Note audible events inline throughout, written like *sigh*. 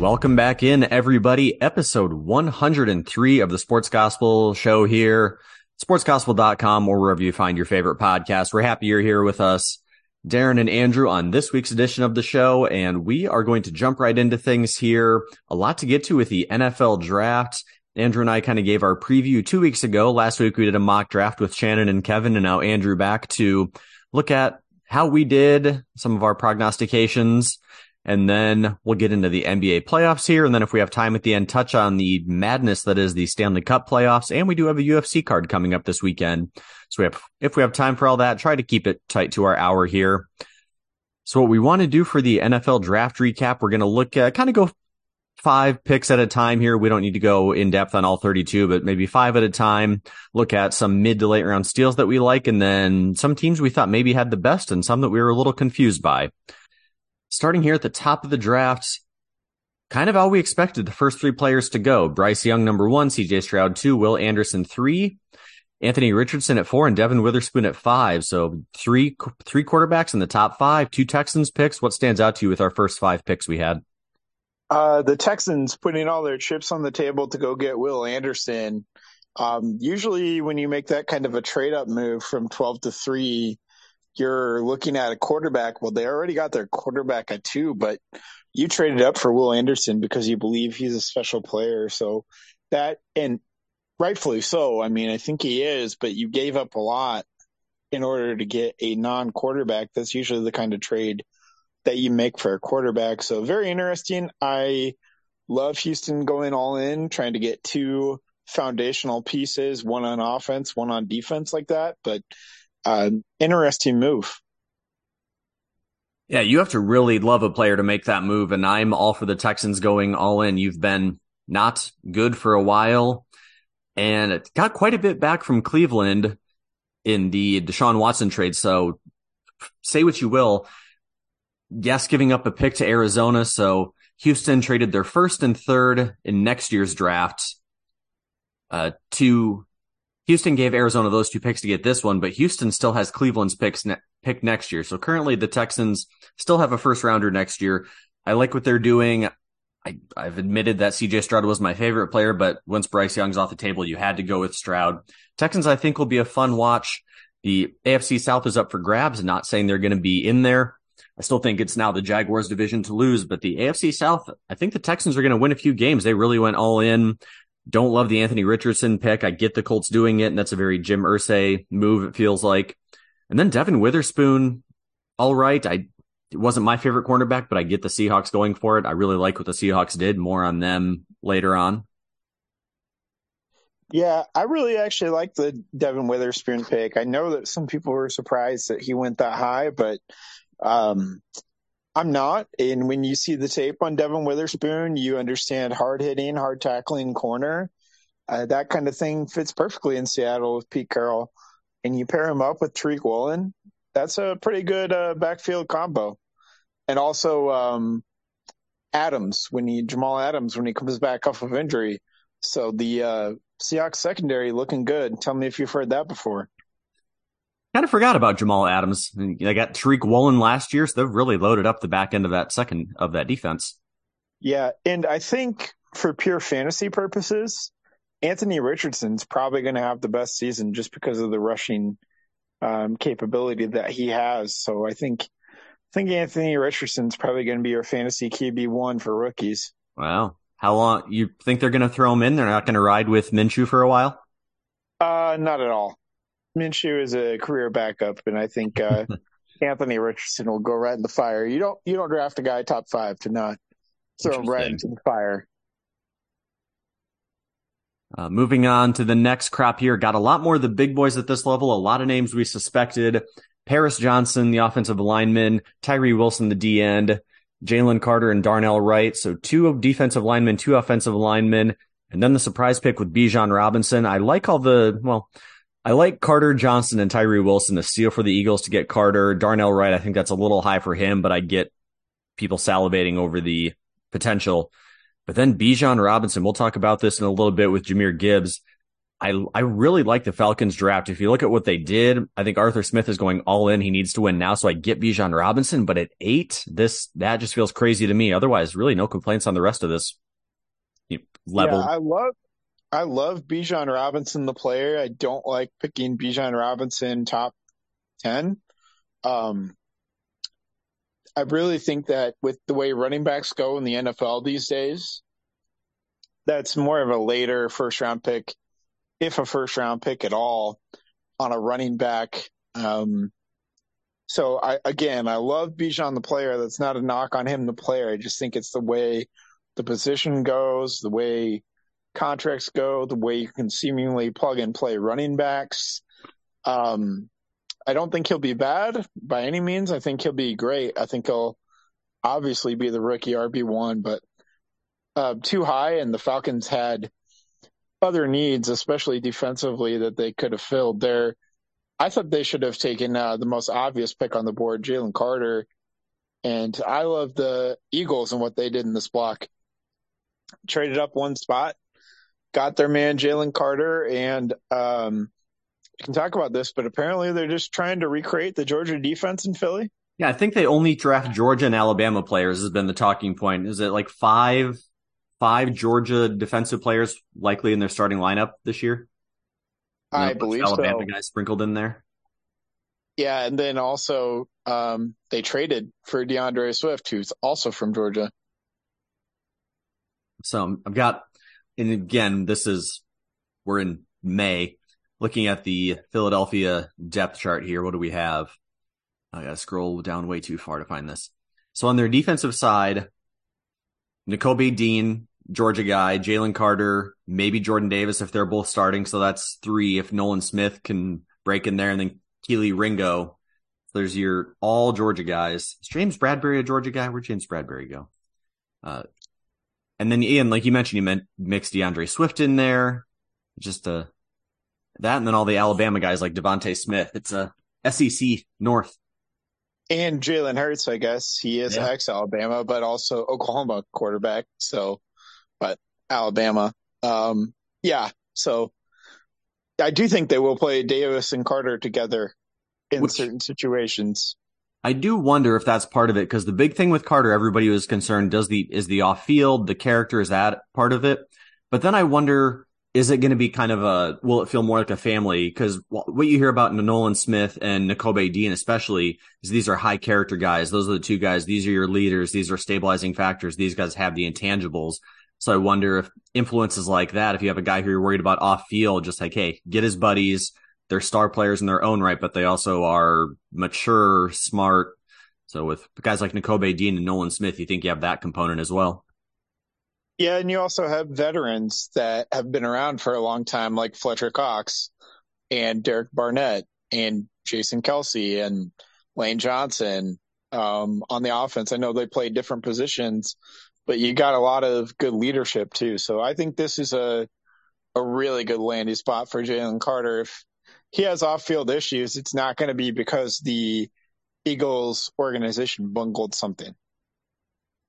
Welcome back in, everybody. Episode 103 of the Sports Gospel Show here, sportsgospel.com, or wherever you find your favorite podcast. We're happy you're here with us, Darren and Andrew, on this week's edition of the show. And we are going to jump right into things here. A lot to get to with the NFL draft. Andrew and I kind of gave our preview two weeks ago. Last week we did a mock draft with Shannon and Kevin, and now Andrew back to look at how we did, some of our prognostications and then we'll get into the NBA playoffs here. And then if we have time at the end, touch on the madness that is the Stanley Cup playoffs. And we do have a UFC card coming up this weekend. So we have, if we have time for all that, try to keep it tight to our hour here. So what we want to do for the NFL draft recap, we're going to look at kind of go five picks at a time here. We don't need to go in depth on all 32, but maybe five at a time. Look at some mid to late round steals that we like. And then some teams we thought maybe had the best and some that we were a little confused by starting here at the top of the draft, kind of how we expected the first three players to go. Bryce Young, number one, CJ Stroud, two, Will Anderson, three, Anthony Richardson at four, and Devon Witherspoon at five. So three, three quarterbacks in the top five, two Texans picks. What stands out to you with our first five picks we had? Uh, the Texans putting all their chips on the table to go get Will Anderson. Um, usually when you make that kind of a trade up move from 12 to three, you're looking at a quarterback. Well, they already got their quarterback at two, but you traded up for Will Anderson because you believe he's a special player. So that, and rightfully so. I mean, I think he is, but you gave up a lot in order to get a non quarterback. That's usually the kind of trade that you make for a quarterback. So very interesting. I love Houston going all in, trying to get two foundational pieces, one on offense, one on defense like that. But uh, interesting move. Yeah, you have to really love a player to make that move, and I'm all for the Texans going all in. You've been not good for a while, and it got quite a bit back from Cleveland in the Deshaun Watson trade. So say what you will. Yes, giving up a pick to Arizona. So Houston traded their first and third in next year's draft uh, to Houston gave Arizona those two picks to get this one, but Houston still has Cleveland's picks ne- pick next year. So currently the Texans still have a first rounder next year. I like what they're doing. I, have admitted that CJ Stroud was my favorite player, but once Bryce Young's off the table, you had to go with Stroud. Texans, I think, will be a fun watch. The AFC South is up for grabs. Not saying they're going to be in there. I still think it's now the Jaguars division to lose, but the AFC South, I think the Texans are going to win a few games. They really went all in. Don't love the Anthony Richardson pick. I get the Colts doing it, and that's a very Jim Irsay move, it feels like. And then Devon Witherspoon, all right. I it wasn't my favorite cornerback, but I get the Seahawks going for it. I really like what the Seahawks did. More on them later on. Yeah, I really actually like the Devon Witherspoon pick. I know that some people were surprised that he went that high, but um, I'm not. And when you see the tape on Devon Witherspoon, you understand hard hitting, hard tackling corner. Uh, that kind of thing fits perfectly in Seattle with Pete Carroll. And you pair him up with Tariq Woolen, that's a pretty good uh, backfield combo. And also um, Adams when he Jamal Adams when he comes back off of injury. So the uh, Seahawks secondary looking good. Tell me if you've heard that before kind of forgot about Jamal Adams. They got Tariq Woolen last year, so they've really loaded up the back end of that second of that defense. Yeah, and I think for pure fantasy purposes, Anthony Richardson's probably going to have the best season just because of the rushing um, capability that he has. So I think I think Anthony Richardson's probably going to be your fantasy QB one for rookies. Wow, how long you think they're going to throw him in? They're not going to ride with Minshew for a while. Uh, not at all. Minshew is a career backup, and I think uh, *laughs* Anthony Richardson will go right in the fire. You don't you don't draft a guy top five to not throw him right into the fire. Uh, moving on to the next crop here, got a lot more of the big boys at this level. A lot of names we suspected: Paris Johnson, the offensive lineman, Tyree Wilson, the D end, Jalen Carter, and Darnell Wright. So two defensive linemen, two offensive linemen, and then the surprise pick with Bijan Robinson. I like all the well. I like Carter Johnson and Tyree Wilson to steal for the Eagles to get Carter. Darnell Wright, I think that's a little high for him, but I get people salivating over the potential. But then Bijan Robinson, we'll talk about this in a little bit with Jahmyr Gibbs. I I really like the Falcons draft. If you look at what they did, I think Arthur Smith is going all in. He needs to win now, so I get Bijan Robinson. But at eight, this that just feels crazy to me. Otherwise, really no complaints on the rest of this level. Yeah, I love I love Bijan Robinson, the player. I don't like picking Bijan Robinson top ten. Um, I really think that with the way running backs go in the NFL these days, that's more of a later first round pick, if a first round pick at all, on a running back. Um, so I again, I love Bijan the player. That's not a knock on him the player. I just think it's the way the position goes, the way contracts go, the way you can seemingly plug and play running backs. Um, I don't think he'll be bad by any means. I think he'll be great. I think he'll obviously be the rookie RB one, but uh, too high, and the Falcons had other needs, especially defensively, that they could have filled. There, I thought they should have taken uh, the most obvious pick on the board, Jalen Carter, and I love the Eagles and what they did in this block. Traded up one spot, got their man Jalen Carter, and um, can talk about this, but apparently they're just trying to recreate the Georgia defense in Philly. Yeah, I think they only draft Georgia and Alabama players has been the talking point. Is it like five five Georgia defensive players likely in their starting lineup this year? I believe Alabama so. guys sprinkled in there. Yeah, and then also um, they traded for D'Andre Swift, who's also from Georgia. So I've got, and again, this is we're in May looking at the Philadelphia depth chart here, what do we have? I gotta scroll down way too far to find this. So on their defensive side, Nakobe Dean, Georgia guy, Jalen Carter, maybe Jordan Davis if they're both starting. So that's three. If Nolan Smith can break in there and then Kelee Ringo. There's your all Georgia guys. Is James Bradberry a Georgia guy? Where'd James Bradberry go? Uh, and then Ian, like you mentioned, you meant mixed D'Andre Swift in there. Just a, that and then all the Alabama guys like DeVonta Smith. It's a SEC North. And Jalen Hurts, I guess he is Yeah. ex Alabama, but also Oklahoma quarterback. So, but Alabama, um, yeah. So, I do think they will play Davis and Carter together in Which- certain situations. I do wonder if that's part of it because the big thing with Carter, everybody was concerned, does the, is the off field, the character, is that part of it? But then I wonder, is it going to be kind of a, will it feel more like a family? Because what you hear about Nolan Smith and Nakobe Dean, especially, is these are high character guys. Those are the two guys. These are your leaders. These are stabilizing factors. These guys have the intangibles. So I wonder if influences like that, if you have a guy who you're worried about off field, just like, hey, get his buddies. They're star players in their own right, but they also are mature, smart. So with guys like Nakobe Dean and Nolan Smith, you think you have that component as well. Yeah, and you also have veterans that have been around for a long time, like Fletcher Cox and Derek Barnett and Jason Kelce and Lane Johnson um, on the offense. I know they play different positions, but you got a lot of good leadership too. So I think this is a a really good landing spot for Jalen Carter. If he has off field issues, it's not going to be because the Eagles organization bungled something.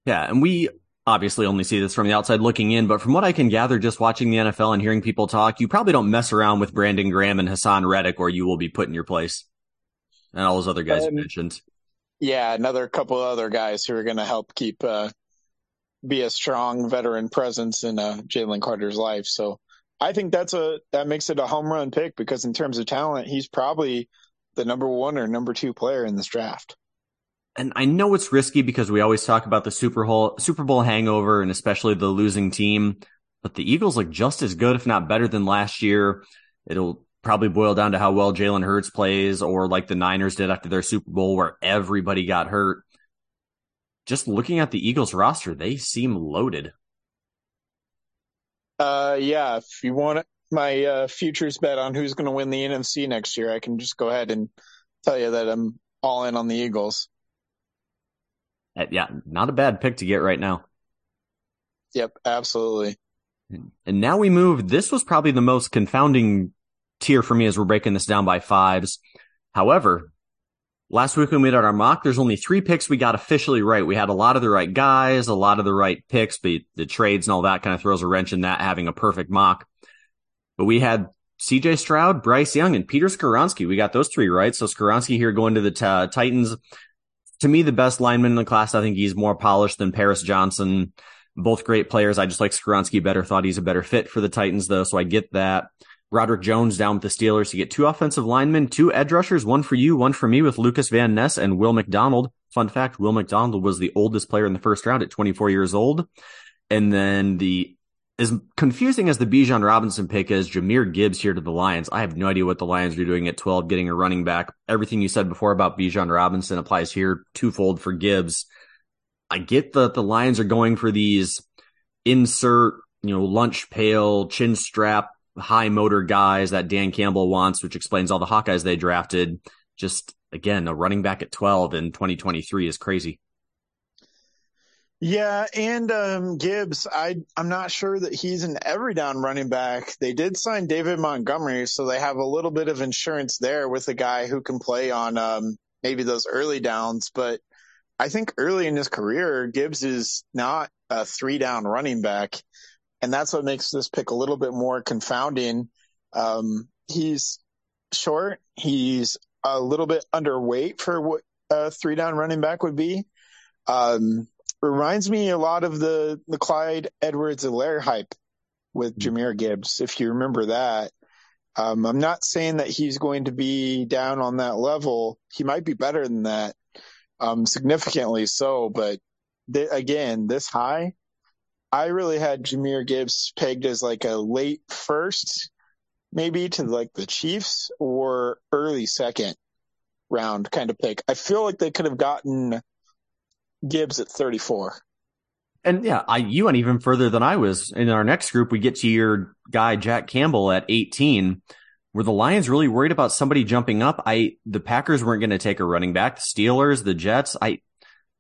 Yeah, and we obviously only see this from the outside looking in, but from what I can gather just watching the NFL and hearing people talk, you probably don't mess around with Brandon Graham and Haason Reddick or you will be put in your place. And all those other guys you Um, mentioned. Yeah, another couple other guys who are going to help keep uh, be a strong veteran presence in uh, Jalen Carter's life. So I think that's a that makes it a home run pick because in terms of talent, he's probably the number one or number two player in this draft. And I know it's risky because we always talk about the Super Bowl, Super Bowl hangover and especially the losing team, but the Eagles look just as good, if not better than last year. It'll probably boil down to how well Jalen Hurts plays or like the Niners did after their Super Bowl where everybody got hurt. Just looking at the Eagles roster, they seem loaded. Uh, yeah, if you want my uh, futures bet on who's going to win the NFC next year, I can just go ahead and tell you that I'm all in on the Eagles. Uh, Yeah, not a bad pick to get right now. Yep, absolutely. And now we move. This was probably the most confounding tier for me as we're breaking this down by fives. However, last week when we did our mock, there's only three picks we got officially right. We had a lot of the right guys, a lot of the right picks, but the trades and all that kind of throws a wrench in that having a perfect mock. But we had CJ Stroud, Bryce Young, and Peter Skoronski. We got those three right. So Skoronski here going to the t- Titans. To me, the best lineman in the class. I think he's more polished than Paris Johnson. Both great players. I just like Skoronski better. Thought he's a better fit for the Titans though. So I get that. Broderick Jones down with the Steelers. You get two offensive linemen, two edge rushers, one for you, one for me with Lukas Van Ness and Will McDonald. Fun fact, Will McDonald was the oldest player in the first round at 24 years old. And then the as confusing as the Bijan Robinson pick is, Jahmyr Gibbs here to the Lions. I have no idea what the Lions are doing at 12, getting a running back. Everything you said before about Bijan Robinson applies here twofold for Gibbs. I get that the Lions are going for these insert, you know, lunch pail, chin strap, high motor guys that Dan Campbell wants, which explains all the Hawkeyes they drafted. Just again, a running back at 12 in 2023 is crazy. Yeah, and um, Gibbs, I I'm not sure that he's an every down running back. They did sign David Montgomery, so they have a little bit of insurance there with a guy who can play on um, maybe those early downs. But I think early in his career, Gibbs is not a three down running back, and that's what makes this pick a little bit more confounding. Um, he's short. He's a little bit underweight for what a three down running back would be. Um, reminds me a lot of the the Clyde Edwards-Helaire hype with mm-hmm. Gibbs, if you remember that. Um, I'm not saying that he's going to be down on that level. He might be better than that, um, significantly so. But th- again, this high, I really had Jahmyr Gibbs pegged as like a late first, maybe to like the Chiefs or early second round kind of pick. I feel like they could have gotten Gibbs at 34. And yeah, I you went even further than I was. In our next group, we get to your guy Jack Campbell at 18. Were the Lions really worried about somebody jumping up? I the Packers weren't going to take a running back. The Steelers, the Jets, I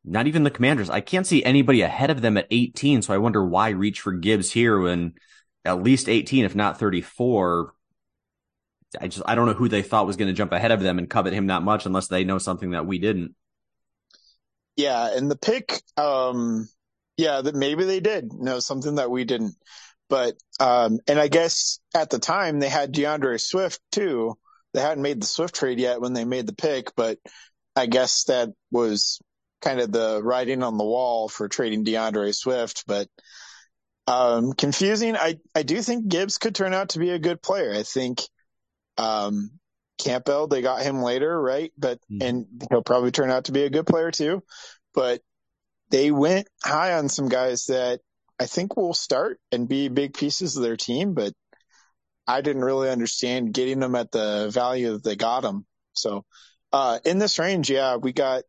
not even the Commanders. I can't see anybody ahead of them at 18. So I wonder why reach for Gibbs here when at least 18, if not 34. I just I don't know who they thought was going to jump ahead of them and covet him that much unless they know something that we didn't. Yeah, and the pick, um, yeah, that maybe they did know something that we didn't. But um, and I guess at the time they had D'Andre Swift too. They hadn't made the Swift trade yet when they made the pick, but I guess that was kind of the writing on the wall for trading D'Andre Swift. But um, confusing. I I do think Gibbs could turn out to be a good player. I think um, Campbell, they got him later, right? But mm-hmm. and he'll probably turn out to be a good player too. But they went high on some guys that I think will start and be big pieces of their team, but I didn't really understand getting them at the value that they got them. So uh, in this range, yeah, we got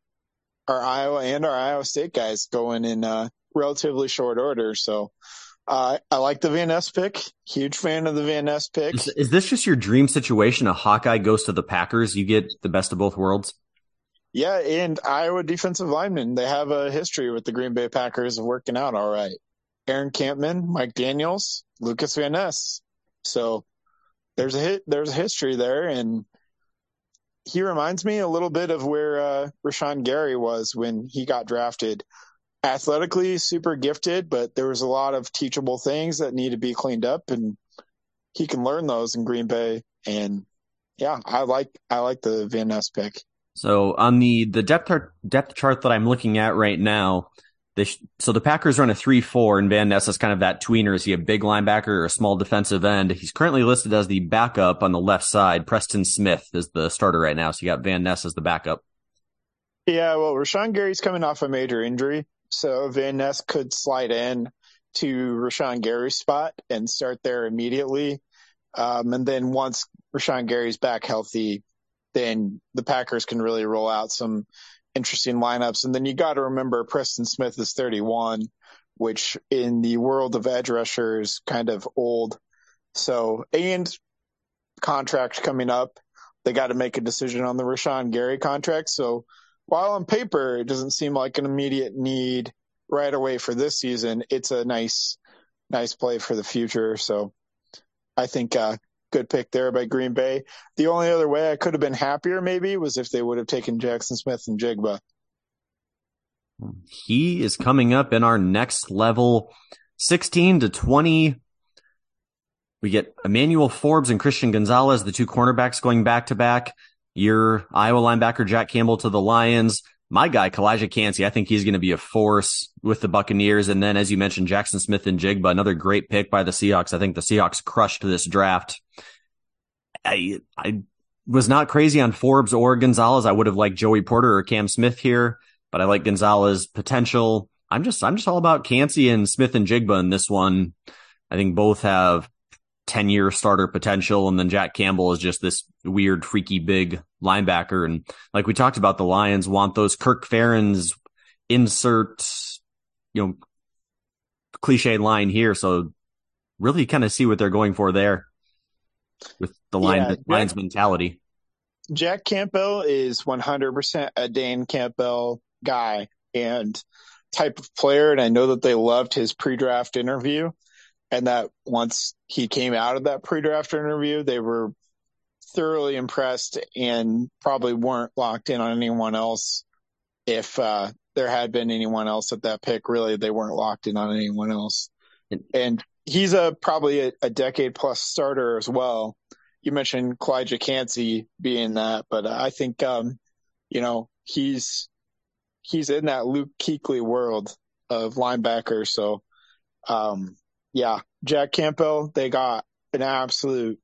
our Iowa and our Iowa State guys going in uh, relatively short order. So uh, I like the Van Ness pick. Huge fan of the Van Ness pick. Is, is, this just your dream situation? A Hawkeye goes to the Packers. You get the best of both worlds. Yeah, and Iowa defensive linemen. They have a history with the Green Bay Packers of working out all right. Aaron Kampman, Mike Daniels, Lukas Van Ness. So there's a hit. There's a history there, and he reminds me a little bit of where uh, Rashan Gary was when he got drafted athletically super gifted, but there was a lot of teachable things that need to be cleaned up, and he can learn those in Green Bay. And yeah, I like I like the Van Ness pick. So on the the depth chart, depth chart that I'm looking at right now, sh- so the Packers run a three four, and Van Ness is kind of that tweener. Is he a big linebacker or a small defensive end? He's currently listed as the backup on the left side. Preston Smith is the starter right now, so you got Van Ness as the backup. Yeah, well, Rashan Gary's coming off a major injury, so Van Ness could slide in to Rashan Gary's spot and start there immediately. Um, and then once Rashan Gary's back healthy, then the Packers can really roll out some interesting lineups. And then you got to remember Preston Smith is 31, which in the world of edge rushers kind of old. So, and contract coming up, they got to make a decision on the Rashan Gary contract. So while on paper it doesn't seem like an immediate need right away for this season, it's a nice, nice play for the future. So I think, uh, good pick there by Green Bay. The only other way I could have been happier maybe was if they would have taken Jackson Smith-Njigba. He is coming up in our next level 16 to 20 We get Emmanuel Forbes and Christian Gonzalez, the two cornerbacks going back to back. Your Iowa linebacker Jack Campbell to the Lions. My guy, Calijah Kancey, I think he's going to be a force with the Buccaneers. And then, as you mentioned, Jackson Smith-Njigba, another great pick by the Seahawks. I think the Seahawks crushed this draft. I, I was not crazy on Forbes or Gonzalez. I would have liked Joey Porter or Cam Smith here, but I like Gonzalez potential. I'm just, I'm just all about Kancey and Smith-Njigba in this one. I think both have 10 year starter potential. And then Jack Campbell is just this weird, freaky big linebacker. And like we talked about, the Lions want those Kirk Ferentz insert, you know, cliche line here. So really kind of see what they're going for there with the line, yeah, Lions mentality. Jack Campbell is 100% a Dan Campbell guy and type of player. And I know that they loved his pre draft interview and that once he came out of that pre-draft interview, they were thoroughly impressed and probably weren't locked in on anyone else. If uh, there had been anyone else at that pick, really, they weren't locked in on anyone else. And he's a probably a, a decade plus starter as well. You mentioned Clyde Kancey being that, but I think um, you know he's he's in that Luke Kuechly world of linebacker. So um, yeah, Jack Campbell, they got an absolute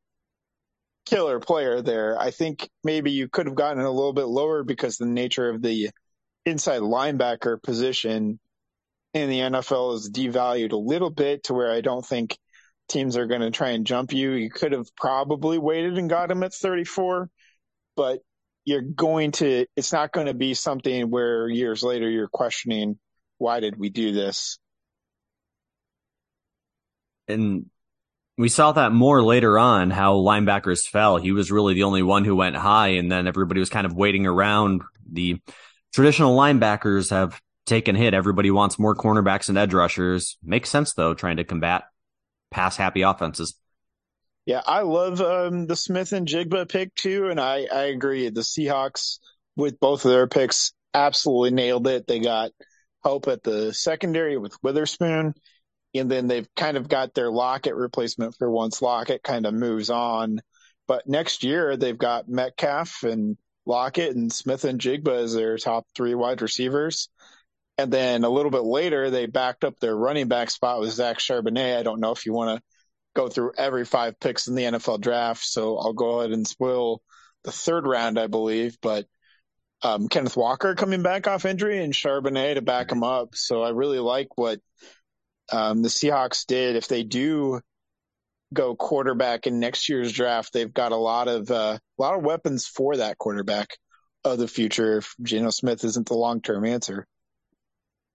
killer player there. I think maybe you could have gotten a little bit lower because the nature of the inside linebacker position in the NFL is devalued a little bit to where I don't think teams are going to try and jump you. You could have probably waited and got him at 34, but you're going to, it's not going to be something where years later you're questioning, why did we do this? And we saw that more later on how linebackers fell. He was really the only one who went high, and then everybody was kind of waiting around. The traditional linebackers have taken hit. Everybody wants more cornerbacks and edge rushers. Makes sense though, trying to combat pass happy offenses. Yeah, I love um, the Smith-Njigba pick too, and I, I agree. The Seahawks with both of their picks absolutely nailed it. They got hope at the secondary with Witherspoon and then they've kind of got their Lockett replacement for once Lockett kind of moves on. But next year they've got Metcalf and Lockett and Smith-Njigba as their top three wide receivers. And then a little bit later, they backed up their running back spot with Zach Charbonnet. I don't know if you want to go through every five picks in the NFL draft, so I'll go ahead and spoil the third round, I believe. But um, Kenneth Walker coming back off injury and Charbonnet to back him up. So I really like what um, the Seahawks did, if they do go quarterback in next year's draft, they've got a lot of uh, a lot of weapons for that quarterback of the future. If Geno Smith isn't the long term answer,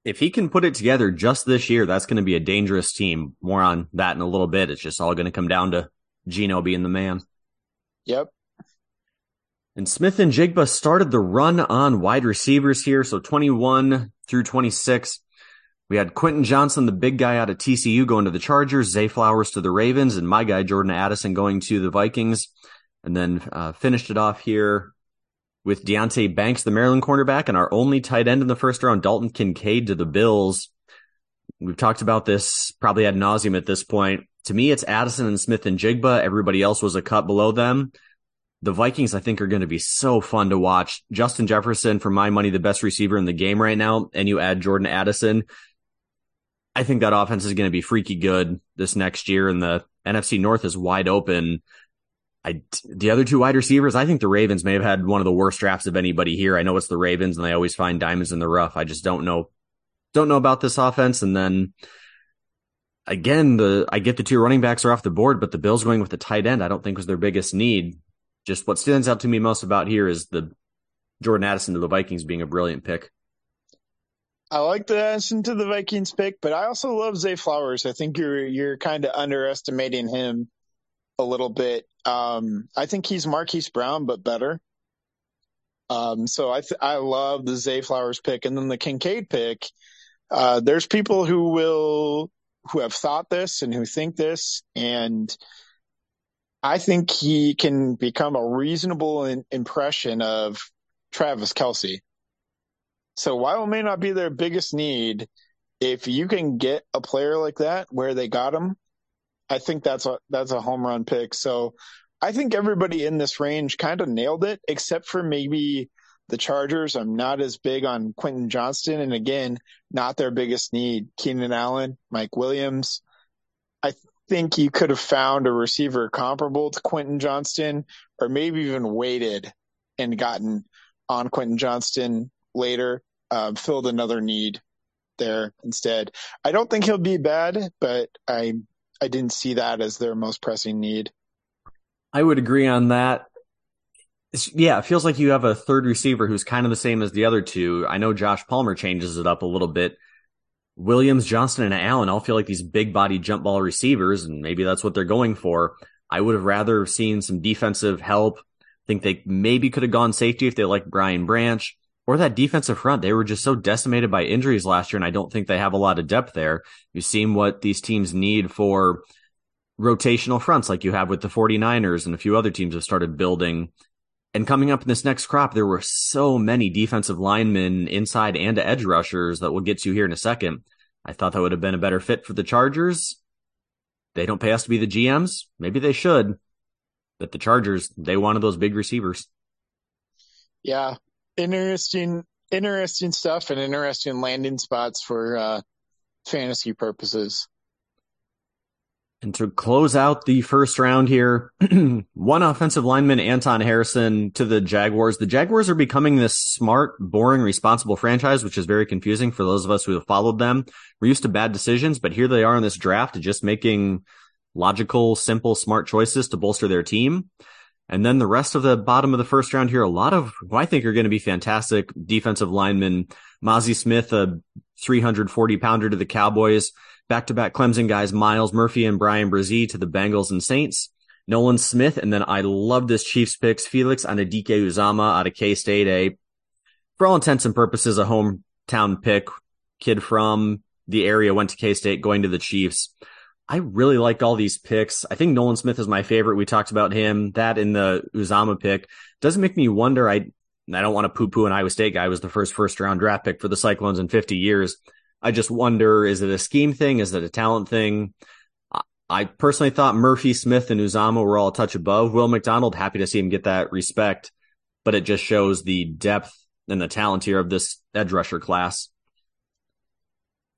if he can put it together just this year, that's going to be a dangerous team. More on that in a little bit. It's just all going to come down to Geno being the man. Yep. And Smith-Njigba started the run on wide receivers here. So 21 through 26. We had Quentin Johnston, the big guy out of TCU, going to the Chargers, Zay Flowers to the Ravens, and my guy Jordan Addison going to the Vikings. And then uh, finished it off here with Deonte Banks, the Maryland cornerback, and our only tight end in the first round, Dalton Kincaid to the Bills. We've talked about this probably ad nauseum at this point. To me, it's Addison and Smith-Njigba. Everybody else was a cut below them. The Vikings, I think, are going to be so fun to watch. Justin Jefferson, for my money, the best receiver in the game right now. And you add Jordan Addison. I think that offense is going to be freaky good this next year, and the NFC North is wide open. I, the other two wide receivers, I think the Ravens may have had one of the worst drafts of anybody here. I know it's the Ravens and they always find diamonds in the rough. I just don't know, don't know about this offense. And then again, the, I get the two running backs are off the board, but the Bills going with the tight end, I don't think was their biggest need. Just what stands out to me most about here is the Jordan Addison to the Vikings being a brilliant pick. I like the Addison to the Vikings pick, but I also love Zay Flowers. I think you're you're kind of underestimating him a little bit. Um, I think he's Marquise Brown, but better. Um, so I th- I love the Zay Flowers pick, and then the Kincaid pick. Uh, there's people who will who have thought this and who think this, and I think he can become a reasonable in- impression of Travis Kelce. So while it may not be their biggest need, if you can get a player like that where they got him, I think that's a that's a home run pick. So I think everybody in this range kind of nailed it, except for maybe the Chargers. I'm not as big on Quentin Johnston, and again, not their biggest need. Keenan Allen, Mike Williams. I think you could have found a receiver comparable to Quentin Johnston, or maybe even waited and gotten on Quentin Johnston later, uh, filled another need there instead. I don't think he'll be bad, but I I didn't see that as their most pressing need. I would agree on that. It's, yeah, it feels like you have a third receiver who's kind of the same as the other two. I know Josh Palmer changes it up a little bit. Williams, Johnston, and Allen all feel like these big body jump ball receivers, and maybe that's what they're going for. I would have rather seen some defensive help. I think they maybe could have gone safety if they liked Brian Branch or that defensive front. They were just so decimated by injuries last year, and I don't think they have a lot of depth there. You've seen what these teams need for rotational fronts, like you have with the 49ers and a few other teams have started building. And coming up in this next crop, there were so many defensive linemen inside and edge rushers that we'll get to here in a second. I thought that would have been a better fit for the Chargers. They don't pay us to be the GMs. Maybe they should. But the Chargers, they wanted those big receivers. Yeah, interesting, interesting stuff and interesting landing spots for uh, fantasy purposes. And to close out the first round here, *clears throat* one offensive lineman, Anton Harrison to the Jaguars. The Jaguars are becoming this smart, boring, responsible franchise, which is very confusing for those of us who have followed them. We're used to bad decisions, but here they are in this draft, just making logical, simple, smart choices to bolster their team. And then the rest of the bottom of the first round here, a lot of who I think are going to be fantastic defensive linemen. Mazi Smith, a 340 pounder to the Cowboys. Back to back Clemson guys, Myles Murphy and Bryan Bresee to the Bengals and Saints. Nolan Smith. And then I love this Chiefs picks. Felix Anudike-Uzomah out of K State, a, for all intents and purposes, a hometown pick. Kid from the area went to K State going to the Chiefs. I really like all these picks. I think Nolan Smith is my favorite. We talked about him. That in the Uzomah pick doesn't make me wonder. I I don't want to poo poo an Iowa State guy. was the first first round draft pick for the Cyclones in 50 years. I just wonder, is it a scheme thing? Is it a talent thing? I personally thought Murphy, Smith, and Uzomah were all a touch above Will McDonald. Happy to see him get that respect, but it just shows the depth and the talent here of this edge rusher class.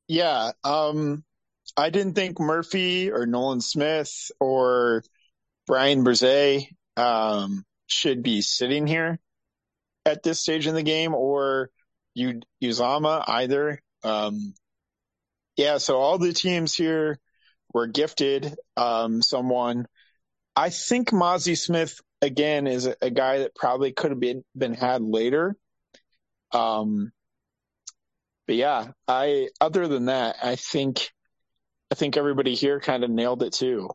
Yeah. Um, I didn't think Murphy or Nolan Smith or Bryan Bresee um, should be sitting here at this stage in the game or Uzomah either. Um, yeah, so all the teams here were gifted um, someone. I think Mazi Smith again is a, a, guy that probably could have been been had later. Um, but yeah, I other than that, I think I think everybody here kind of nailed it too.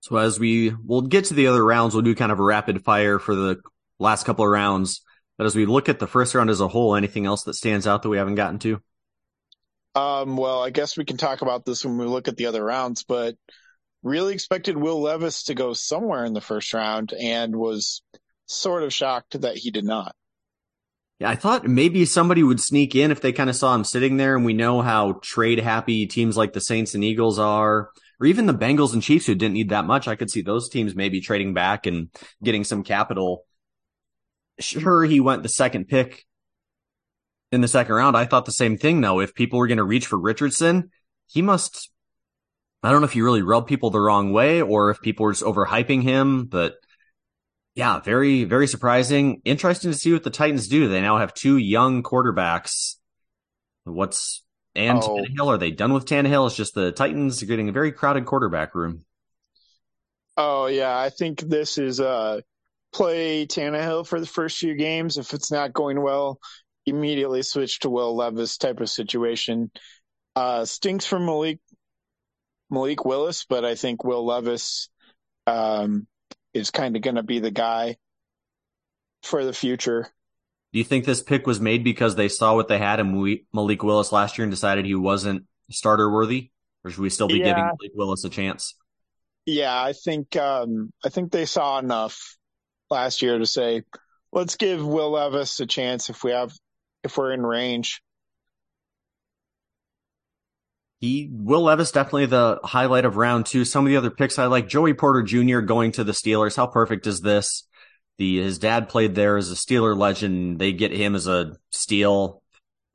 So as we we'll get to the other rounds, we'll do kind of a rapid fire for the last couple of rounds. But as we look at the first round as a whole, anything else that stands out that we haven't gotten to? Um, well, I guess we can talk about this when we look at the other rounds, but really expected Will Levis to go somewhere in the first round and was sort of shocked that he did not. Yeah, I thought maybe somebody would sneak in if they kind of saw him sitting there, and we know how trade happy teams like the Saints and Eagles are, or even the Bengals and Chiefs who didn't need that much. I could see those teams maybe trading back and getting some capital. Sure, he went the second pick in the second round. I thought the same thing though. If people were going to reach for Richardson, he must. I don't know if he really rubbed people the wrong way or if people were just overhyping him, but yeah, very, very surprising. Interesting to see what the Titans do. They now have two young quarterbacks. What's and oh. Tannehill? Are they done with Tannehill? It's just the Titans are getting a very crowded quarterback room. Oh yeah, I think this is uh play Tannehill for the first few games. If it's not going well, immediately switch to Will Levis type of situation. Uh stinks from Malik Malik Willis, but I think Will Levis um is kind of going to be the guy for the future. Do you think this pick was made because they saw what they had in Malik Willis last year and decided he wasn't starter worthy, or should we still be yeah. giving Malik Willis a chance? Yeah, I think um, I think they saw enough last year to say, let's give Will Levis a chance if we have if we're in range. He Will Levis definitely the highlight of round two. Some of the other picks I like Joey Porter Jr. going to the Steelers. How perfect is this? The his dad played there as a Steeler legend. They get him as a steal.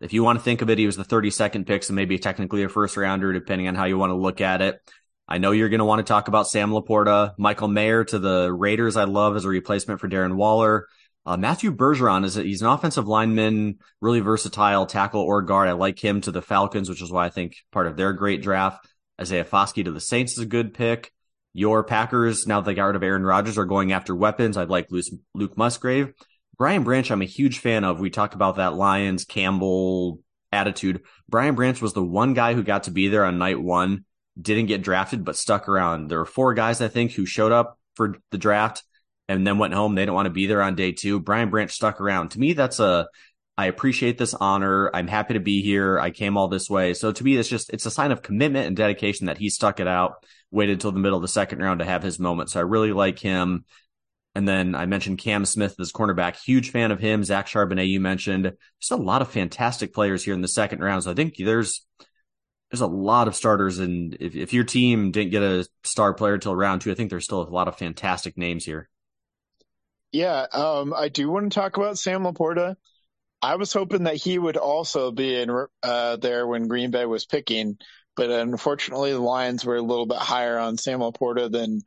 If you want to think of it, he was the 32nd pick, so maybe technically a first rounder, depending on how you want to look at it. I know you're going to want to talk about Sam LaPorta, Michael Mayer to the Raiders. I love as a replacement for Darren Waller. Uh, Matthew Bergeron is a, he's an offensive lineman, really versatile tackle or guard. I like him to the Falcons, which is why I think part of their great draft. Isaiah Foskey to the Saints is a good pick. Your Packers, now the guard of Aaron Rodgers, are going after weapons. I'd like Luke Musgrave. Brian Branch, I'm a huge fan of. We talked about that Lions Campbell attitude. Brian Branch was the one guy who got to be there on night one, didn't get drafted, but stuck around. There were four guys, I think, who showed up for the draft and then went home. They didn't want to be there on day two. Brian Branch stuck around. To me, that's a, I appreciate this honor. I'm happy to be here. I came all this way. So to me, it's just, it's a sign of commitment and dedication that he stuck it out, waited until the middle of the second round to have his moment. So I really like him. And then I mentioned Cam Smith as cornerback. Huge fan of him. Zach Charbonnet, you mentioned. Just a lot of fantastic players here in the second round. So I think there's there's a lot of starters, and if, if your team didn't get a star player till round two, I think there's still a lot of fantastic names here. Yeah, um, I do want to talk about Sam LaPorta. I was hoping that he would also be in uh, there when Green Bay was picking, but unfortunately the Lions were a little bit higher on Sam LaPorta than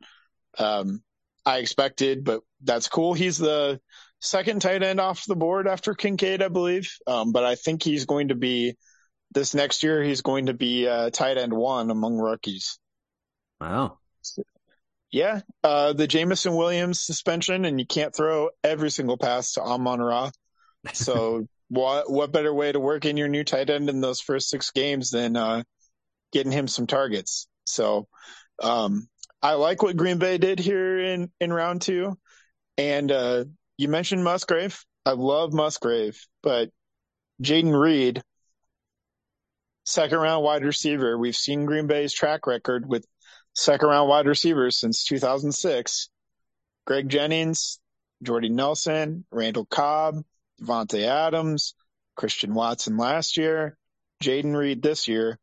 um, I expected. But that's cool. He's the second tight end off the board after Kincaid, I believe. Um, but I think he's going to be this next year. He's going to be uh, tight end one among rookies. Wow. Yeah, uh, the Jameson Williams suspension, and you can't throw every single pass to Amon Ra. So, *laughs* what what better way to work in your new tight end in those first six games than uh, getting him some targets? So, um, I like what Green Bay did here in in round two, and uh, you mentioned Musgrave. I love Musgrave, but Jayden Reed, second round wide receiver. We've seen Green Bay's track record with second round wide receivers since 2006. Greg Jennings, Jordy Nelson, Randall Cobb, Davante Adams, Christian Watson last year, Jayden Reed this year.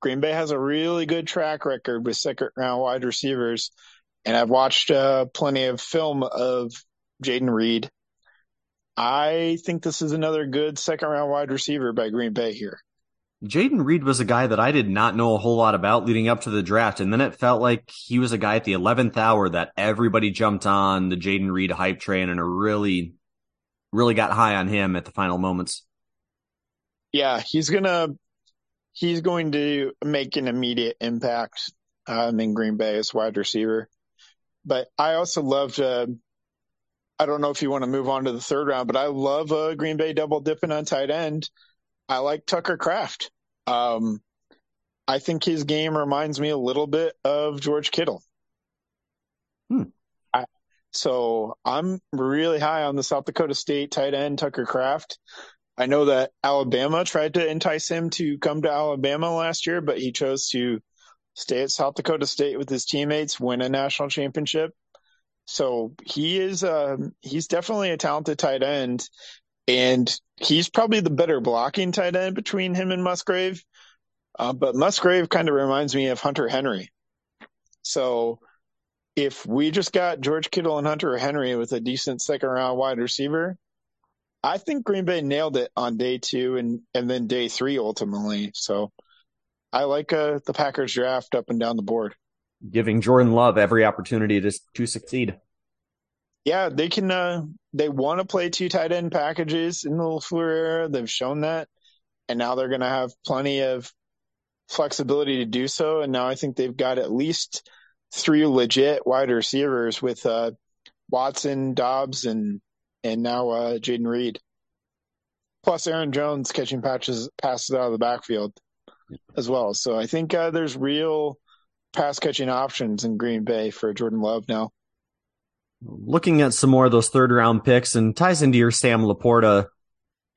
Green Bay has a really good track record with second round wide receivers. And I've watched uh, plenty of film of Jayden Reed. I think this is another good second round wide receiver by Green Bay here. Jayden Reed was a guy that I did not know a whole lot about leading up to the draft. And then it felt like he was a guy at the 11th hour that everybody jumped on the Jayden Reed hype train and really, really got high on him at the final moments. Yeah, he's going to, he's going to make an immediate impact um, in Green Bay as wide receiver. But I also loved, uh, I don't know if you want to move on to the third round, but I love uh, Green Bay double dipping on tight end. I like Tucker Kraft. Um, I think his game reminds me a little bit of George Kittle. Hmm. I, so I'm really high on the South Dakota State tight end Tucker Kraft. I know that Alabama tried to entice him to come to Alabama last year, but he chose to stay at South Dakota State with his teammates, win a national championship. So he is, uh, he's definitely a talented tight end and he's probably the better blocking tight end between him and Musgrave. Uh, but Musgrave kind of reminds me of Hunter Henry. So if we just got George Kittle and Hunter Henry with a decent second round wide receiver, I think Green Bay nailed it on day two and, and then day three ultimately. So I like uh, the Packers draft up and down the board. Giving Jordan Love every opportunity to, to succeed yeah, they can. Uh, they want to play two tight end packages in the LaFleur era. They've shown that, and now they're going to have plenty of flexibility to do so. And now I think they've got at least three legit wide receivers with uh, Watson, Doubs, and and now uh, Jayden Reed, plus Aaron Jones catching patches passes out of the backfield as well. So I think uh, there's real pass catching options in Green Bay for Jordan Love now looking at some more of those third round picks and ties into your Sam LaPorta.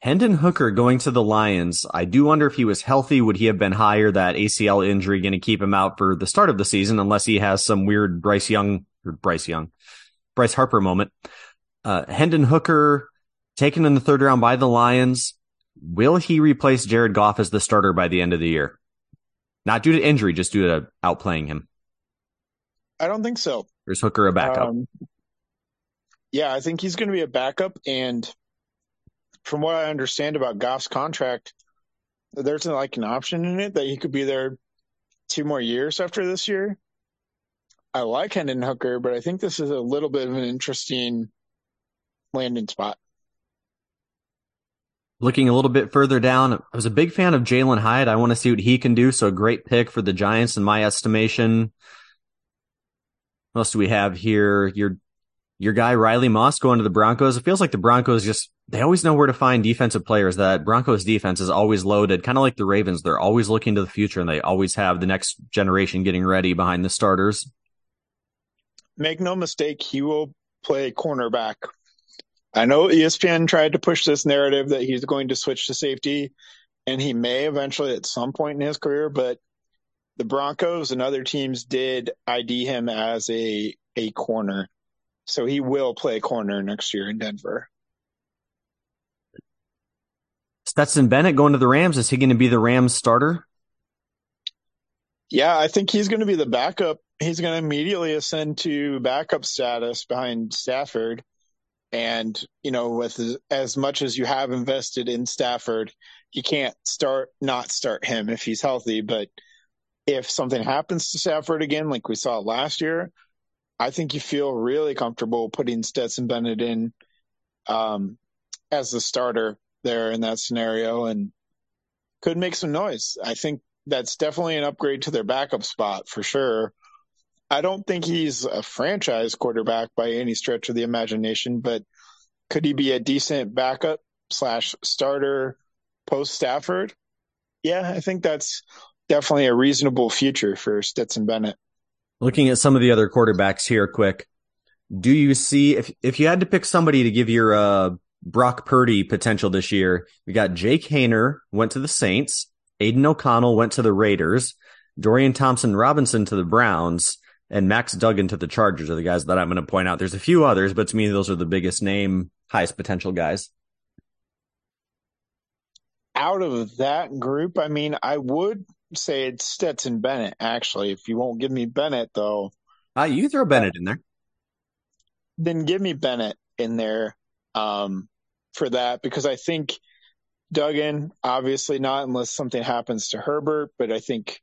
Hendon Hooker going to the Lions. I do wonder if he was healthy, would he have been higher? That ACL injury going to keep him out for the start of the season, unless he has some weird Bryce Young or Bryce Young, Bryce Harper moment. Uh, Hendon Hooker taken in the third round by the Lions. Will he replace Jared Goff as the starter by the end of the year? Not due to injury, just due to outplaying him. I don't think so. Is Hooker a backup? Um, yeah, I think he's going to be a backup. And from what I understand about Goff's contract, there's like an option in it that he could be there two more years after this year. I like Hendon Hooker, but I think this is a little bit of an interesting landing spot. Looking a little bit further down, I was a big fan of Jalin Hyatt. I want to see what he can do. So a great pick for the Giants in my estimation. What else do we have here? Your your guy Riley Moss going to the Broncos. It feels like the Broncos just they always know where to find defensive players. That Broncos defense is always loaded, kind of like the Ravens. They're always looking to the future and they always have the next generation getting ready behind the starters. Make no mistake, he will play cornerback I know ESPN tried to push this narrative that he's going to switch to safety, and he may eventually at some point in his career, but the Broncos and other teams did ID him as a a corner. So he will play corner next year in Denver. Stetson Bennett going to the Rams. Is he going to be the Rams starter? Yeah, I think he's going to be the backup. He's going to immediately ascend to backup status behind Stafford. And, you know, with as, much as you have invested in Stafford, you can't start, not start him if he's healthy. But if something happens to Stafford again, like we saw last year, I think you feel really comfortable putting Stetson Bennett in um, as the starter there in that scenario and could make some noise. I think that's definitely an upgrade to their backup spot for sure. I don't think he's a franchise quarterback by any stretch of the imagination, but could he be a decent backup slash starter post Stafford? Yeah, I think that's definitely a reasonable future for Stetson Bennett. Looking at some of the other quarterbacks here, quick. Do you see if if you had to pick somebody to give your uh, Brock Purdy potential this year? We got Jake Haener went to the Saints, Aidan O'Connell went to the Raiders, Dorian Thompson Robinson to the Browns, and Max Duggan to the Chargers are the guys that I'm going to point out. There's a few others, but to me, those are the biggest name, highest potential guys. Out of that group, I mean, I would say it's Stetson Bennett, actually. If you won't give me Bennett, though. Uh, you throw Bennett in there. Then give me Bennett in there um, for that because I think Duggan, obviously not unless something happens to Herbert, but I think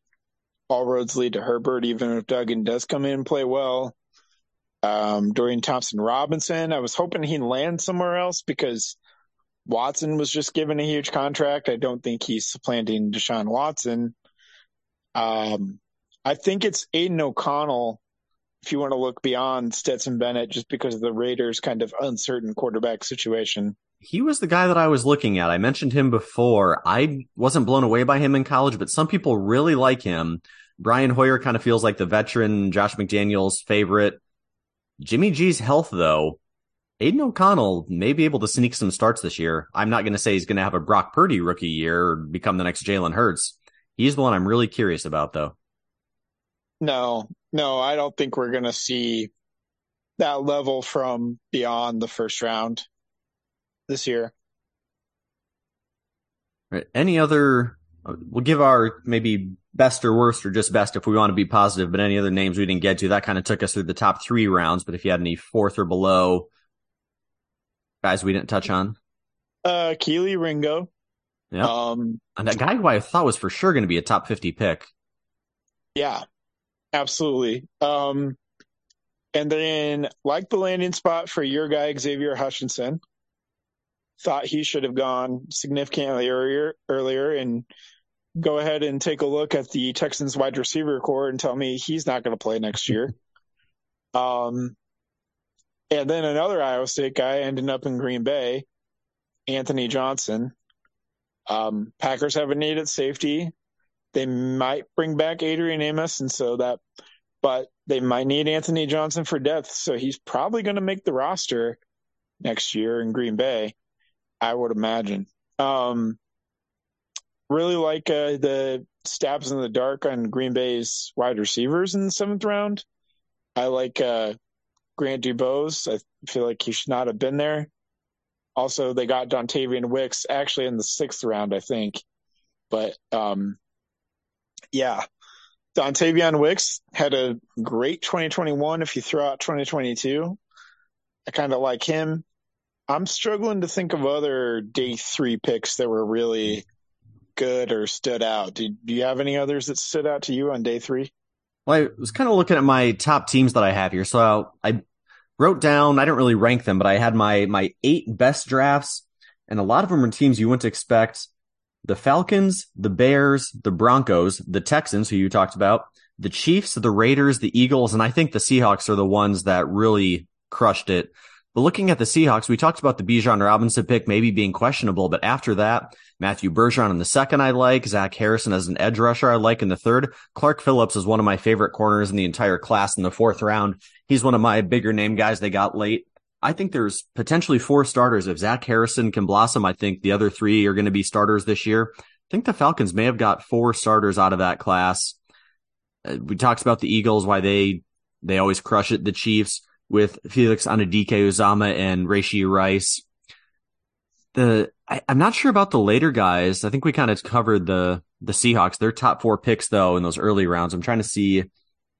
all roads lead to Herbert, even if Duggan does come in and play well. Um, Dorian Thompson Robinson, I was hoping he'd land somewhere else because Watson was just given a huge contract. I don't think he's supplanting Deshaun Watson. Um, I think it's Aidan O'Connell if you want to look beyond Stetson Bennett just because of the Raiders' kind of uncertain quarterback situation. He was the guy that I was looking at. I mentioned him before. I wasn't blown away by him in college, but some people really like him. Brian Hoyer kind of feels like the veteran Josh McDaniels favorite. Jimmy G's health, though, Aidan O'Connell may be able to sneak some starts this year. I'm not going to say he's going to have a Brock Purdy rookie year or become the next Jalen Hurts. He's the one I'm really curious about, though. No, no, I don't think we're going to see that level from beyond the first round this year. Right. Any other? We'll give our maybe best or worst or just best if we want to be positive, but any other names we didn't get to, that kind of took us through the top three rounds. But if you had any fourth or below guys we didn't touch on. Uh, Kelee Ringo. Yeah. Um, and that guy who I thought was for sure going to be a top 50 pick. Yeah, absolutely. Um, and then like the landing spot for your guy, Xavier Hutchinson, thought he should have gone significantly earlier, earlier and go ahead and take a look at the Texans wide receiver core and tell me he's not going to play next year. *laughs* Um, and then another Iowa State guy ended up in Green Bay, Anthony Johnson. Um, Packers have a need at safety. They might bring back Adrian Amos, and so that, but they might need Anthony Johnson for depth. So he's probably going to make the roster next year in Green Bay, I would imagine. Um, really like uh, the stabs in the dark on Green Bay's wide receivers in the seventh round. I like uh, Grant Dubose. I feel like he should not have been there. Also, they got Dontayvion Wicks actually in the sixth round, I think. But um, Yeah. Dontayvion Wicks had a great 2021 if you throw out 2022. I kind of like him. I'm struggling to think of other day three picks that were really good or stood out. Do, do you have any others that stood out to you on day three? Well, I was kind of looking at my top teams that I have here. So I wrote down, I didn't really rank them, but I had my, my eight best drafts and a lot of them are teams you wouldn't expect. The Falcons, the Bears, the Broncos, the Texans, who you talked about, the Chiefs, the Raiders, the Eagles, and I think the Seahawks are the ones that really crushed it. But looking at the Seahawks, we talked about the Bijan Robinson pick maybe being questionable, but after that, Matthew Bergeron in the second I like, Zach Harrison as an edge rusher I like in the third. Clark Phillips is one of my favorite corners in the entire class in the fourth round. He's one of my bigger name guys they got late. I think there's potentially four starters. If Zach Harrison can blossom, I think the other three are going to be starters this year. I think the Falcons may have got four starters out of that class. Uh, we talked about the Eagles, why they, they always crush it. The Chiefs with Felix Anudike-Uzomah and Rashee Rice. The I, am not sure about the later guys. I think we kind of covered the the Seahawks. Their top four picks though in those early rounds. I'm trying to see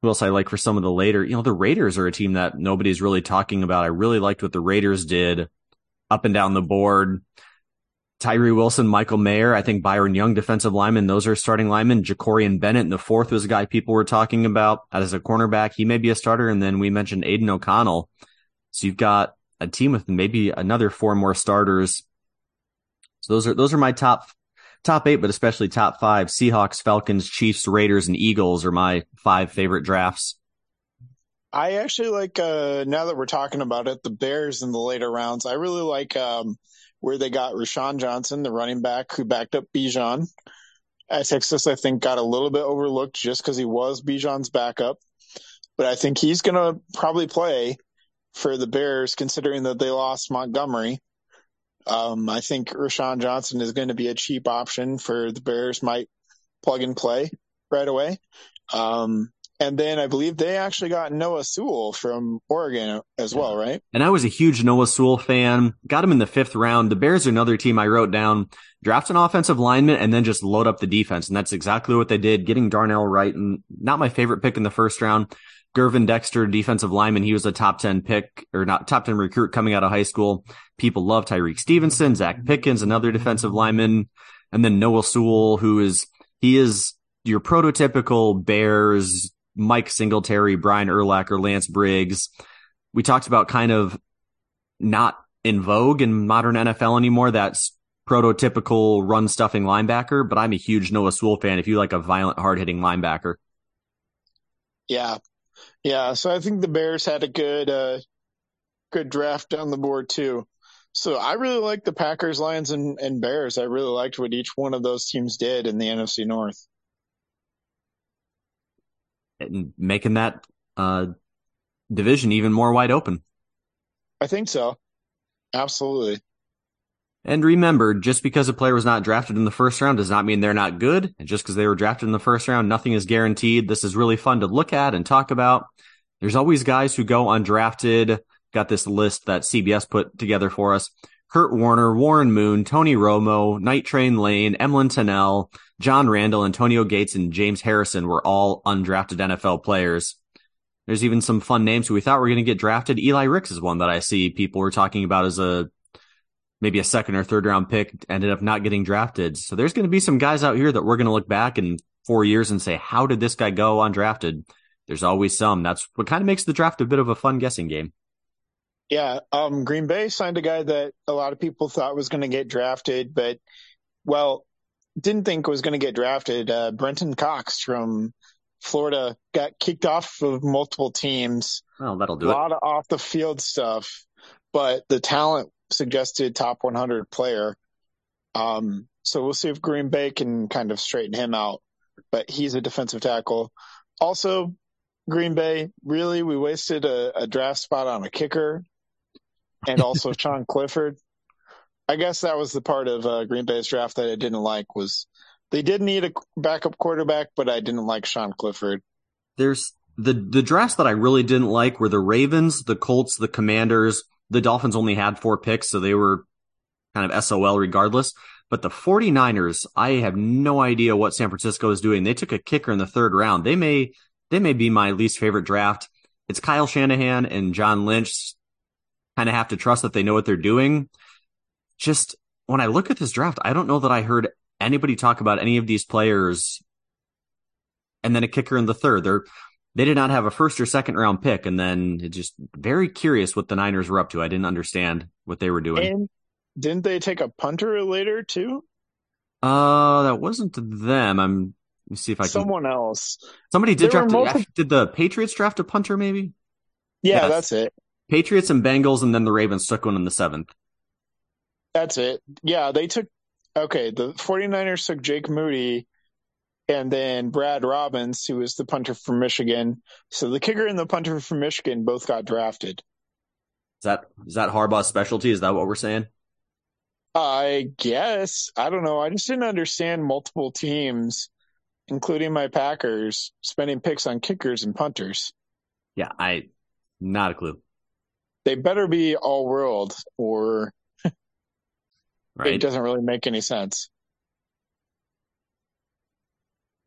who else I like for some of the later. You know, the Raiders are a team that nobody's really talking about. I really liked what the Raiders did up and down the board. Tyree Wilson, Michael Mayer, I think Byron Young, defensive lineman. Those are starting linemen. Jakorian Bennett in the fourth was a guy people were talking about as a cornerback. He may be a starter. And then we mentioned Aidan O'Connell. So you've got a team with maybe another four more starters. So those are, those are my top, top eight, but especially top five. Seahawks, Falcons, Chiefs, Raiders, and Eagles are my five favorite drafts. I actually like, uh, now that we're talking about it, the Bears in the later rounds. I really like, um, where they got Roschon Johnson, the running back who backed up Bijan. At Texas, I think got a little bit overlooked just because he was Bijan's backup. But I think he's going to probably play for the Bears, considering that they lost Montgomery. Um, I think Roschon Johnson is going to be a cheap option for the Bears, might plug and play right away. Um, and then I believe they actually got Noah Sewell from Oregon as well, right? And I was a huge Noah Sewell fan. Got him in the fifth round. The Bears are another team I wrote down. Draft an offensive lineman and then just load up the defense. And that's exactly what they did, getting Darnell Wright and not my favorite pick in the first round. Gervon Dexter, defensive lineman. He was a top 10 pick or not top 10 recruit coming out of high school. People love Tyrique Stevenson, Zach mm-hmm. Pickens, another defensive lineman. And then Noah Sewell, who is, he is your prototypical Bears Mike Singletary, Brian Urlacher, Lance Briggs. We talked about kind of not in vogue in modern NFL anymore. That's prototypical run stuffing linebacker, but I'm a huge Noah Sewell fan if you like a violent, hard hitting linebacker. Yeah. Yeah. So I think the Bears had a good, uh, good draft down the board too. So I really like the Packers, Lions, and, and Bears. I really liked what each one of those teams did in the NFC North making that uh, division even more wide open. I think so. Absolutely. And remember, just because a player was not drafted in the first round does not mean they're not good. And just because they were drafted in the first round, nothing is guaranteed. This is really fun to look at and talk about. There's always guys who go undrafted. Got this list that CBS put together for us. Kurt Warner, Warren Moon, Tony Romo, Night Train Lane, Emlen Tunnell, John Randle, Antonio Gates, and James Harrison were all undrafted NFL players. There's even some fun names who we thought were going to get drafted. Eli Ricks is one that I see people were talking about as a maybe a second or third round pick, ended up not getting drafted. So there's going to be some guys out here that we're going to look back in four years and say, how did this guy go undrafted? There's always some. That's what kind of makes the draft a bit of a fun guessing game. Yeah. Um, Green Bay signed a guy that a lot of people thought was going to get drafted, but well, didn't think was going to get drafted. Uh, Brenton Cox from Florida got kicked off of multiple teams. Well, that'll do a it. A lot of off the field stuff, but the talent suggested top 100 player. Um, so we'll see if Green Bay can kind of straighten him out, but he's a defensive tackle. Also, Green Bay, really, we wasted a, a draft spot on a kicker and also *laughs* Sean Clifford. I guess that was the part of uh, Green Bay's draft that I didn't like was they did need a backup quarterback, but I didn't like Sean Clifford. There's the the drafts that I really didn't like were the Ravens, the Colts, the Commanders. The Dolphins only had four picks, so they were kind of SOL regardless. But the 49ers, I have no idea what San Francisco is doing. They took a kicker in the third round. They may, they may be my least favorite draft. It's Kyle Shanahan and John Lynch kind of have to trust that they know what they're doing. Just when I look at this draft, I don't know that I heard anybody talk about any of these players and then a kicker in the third. They're, they did not have a first or second round pick. And then just very curious what the Niners were up to. I didn't understand what they were doing. And didn't they take a punter later too? Uh, that wasn't them. I'm, let me see if I can. Someone else. Somebody did draft. Multi- did the Patriots draft a punter maybe? Yeah, yes. that's it. Patriots and Bengals, and then the Ravens took one in the seventh. That's it. Yeah, they took, okay, the 49ers took Jake Moody and then Brad Robbins, who was the punter from Michigan. So the kicker and the punter from Michigan both got drafted. Is that is that Harbaugh's specialty? Is that what we're saying? I guess. I don't know. I just didn't understand multiple teams, including my Packers, spending picks on kickers and punters. Yeah, I not a clue. They better be all world or right. it doesn't really make any sense.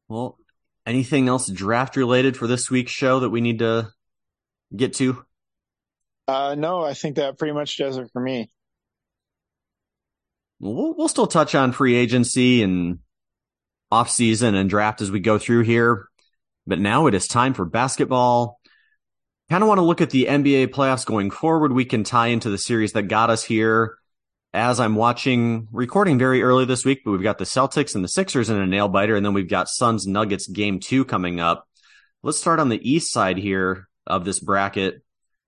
Well, anything else draft related for this week's show that we need to get to? Uh, no, I think that pretty much does it for me. We'll, we'll still touch on free agency and off season and draft as we go through here. But now it is time for basketball. Kind of want to look at the NBA playoffs going forward. We can tie into the series that got us here as I'm watching, recording very early this week, but we've got the Celtics and the Sixers in a nail biter, and then we've got Suns Nuggets game two coming up. Let's start on the east side here of this bracket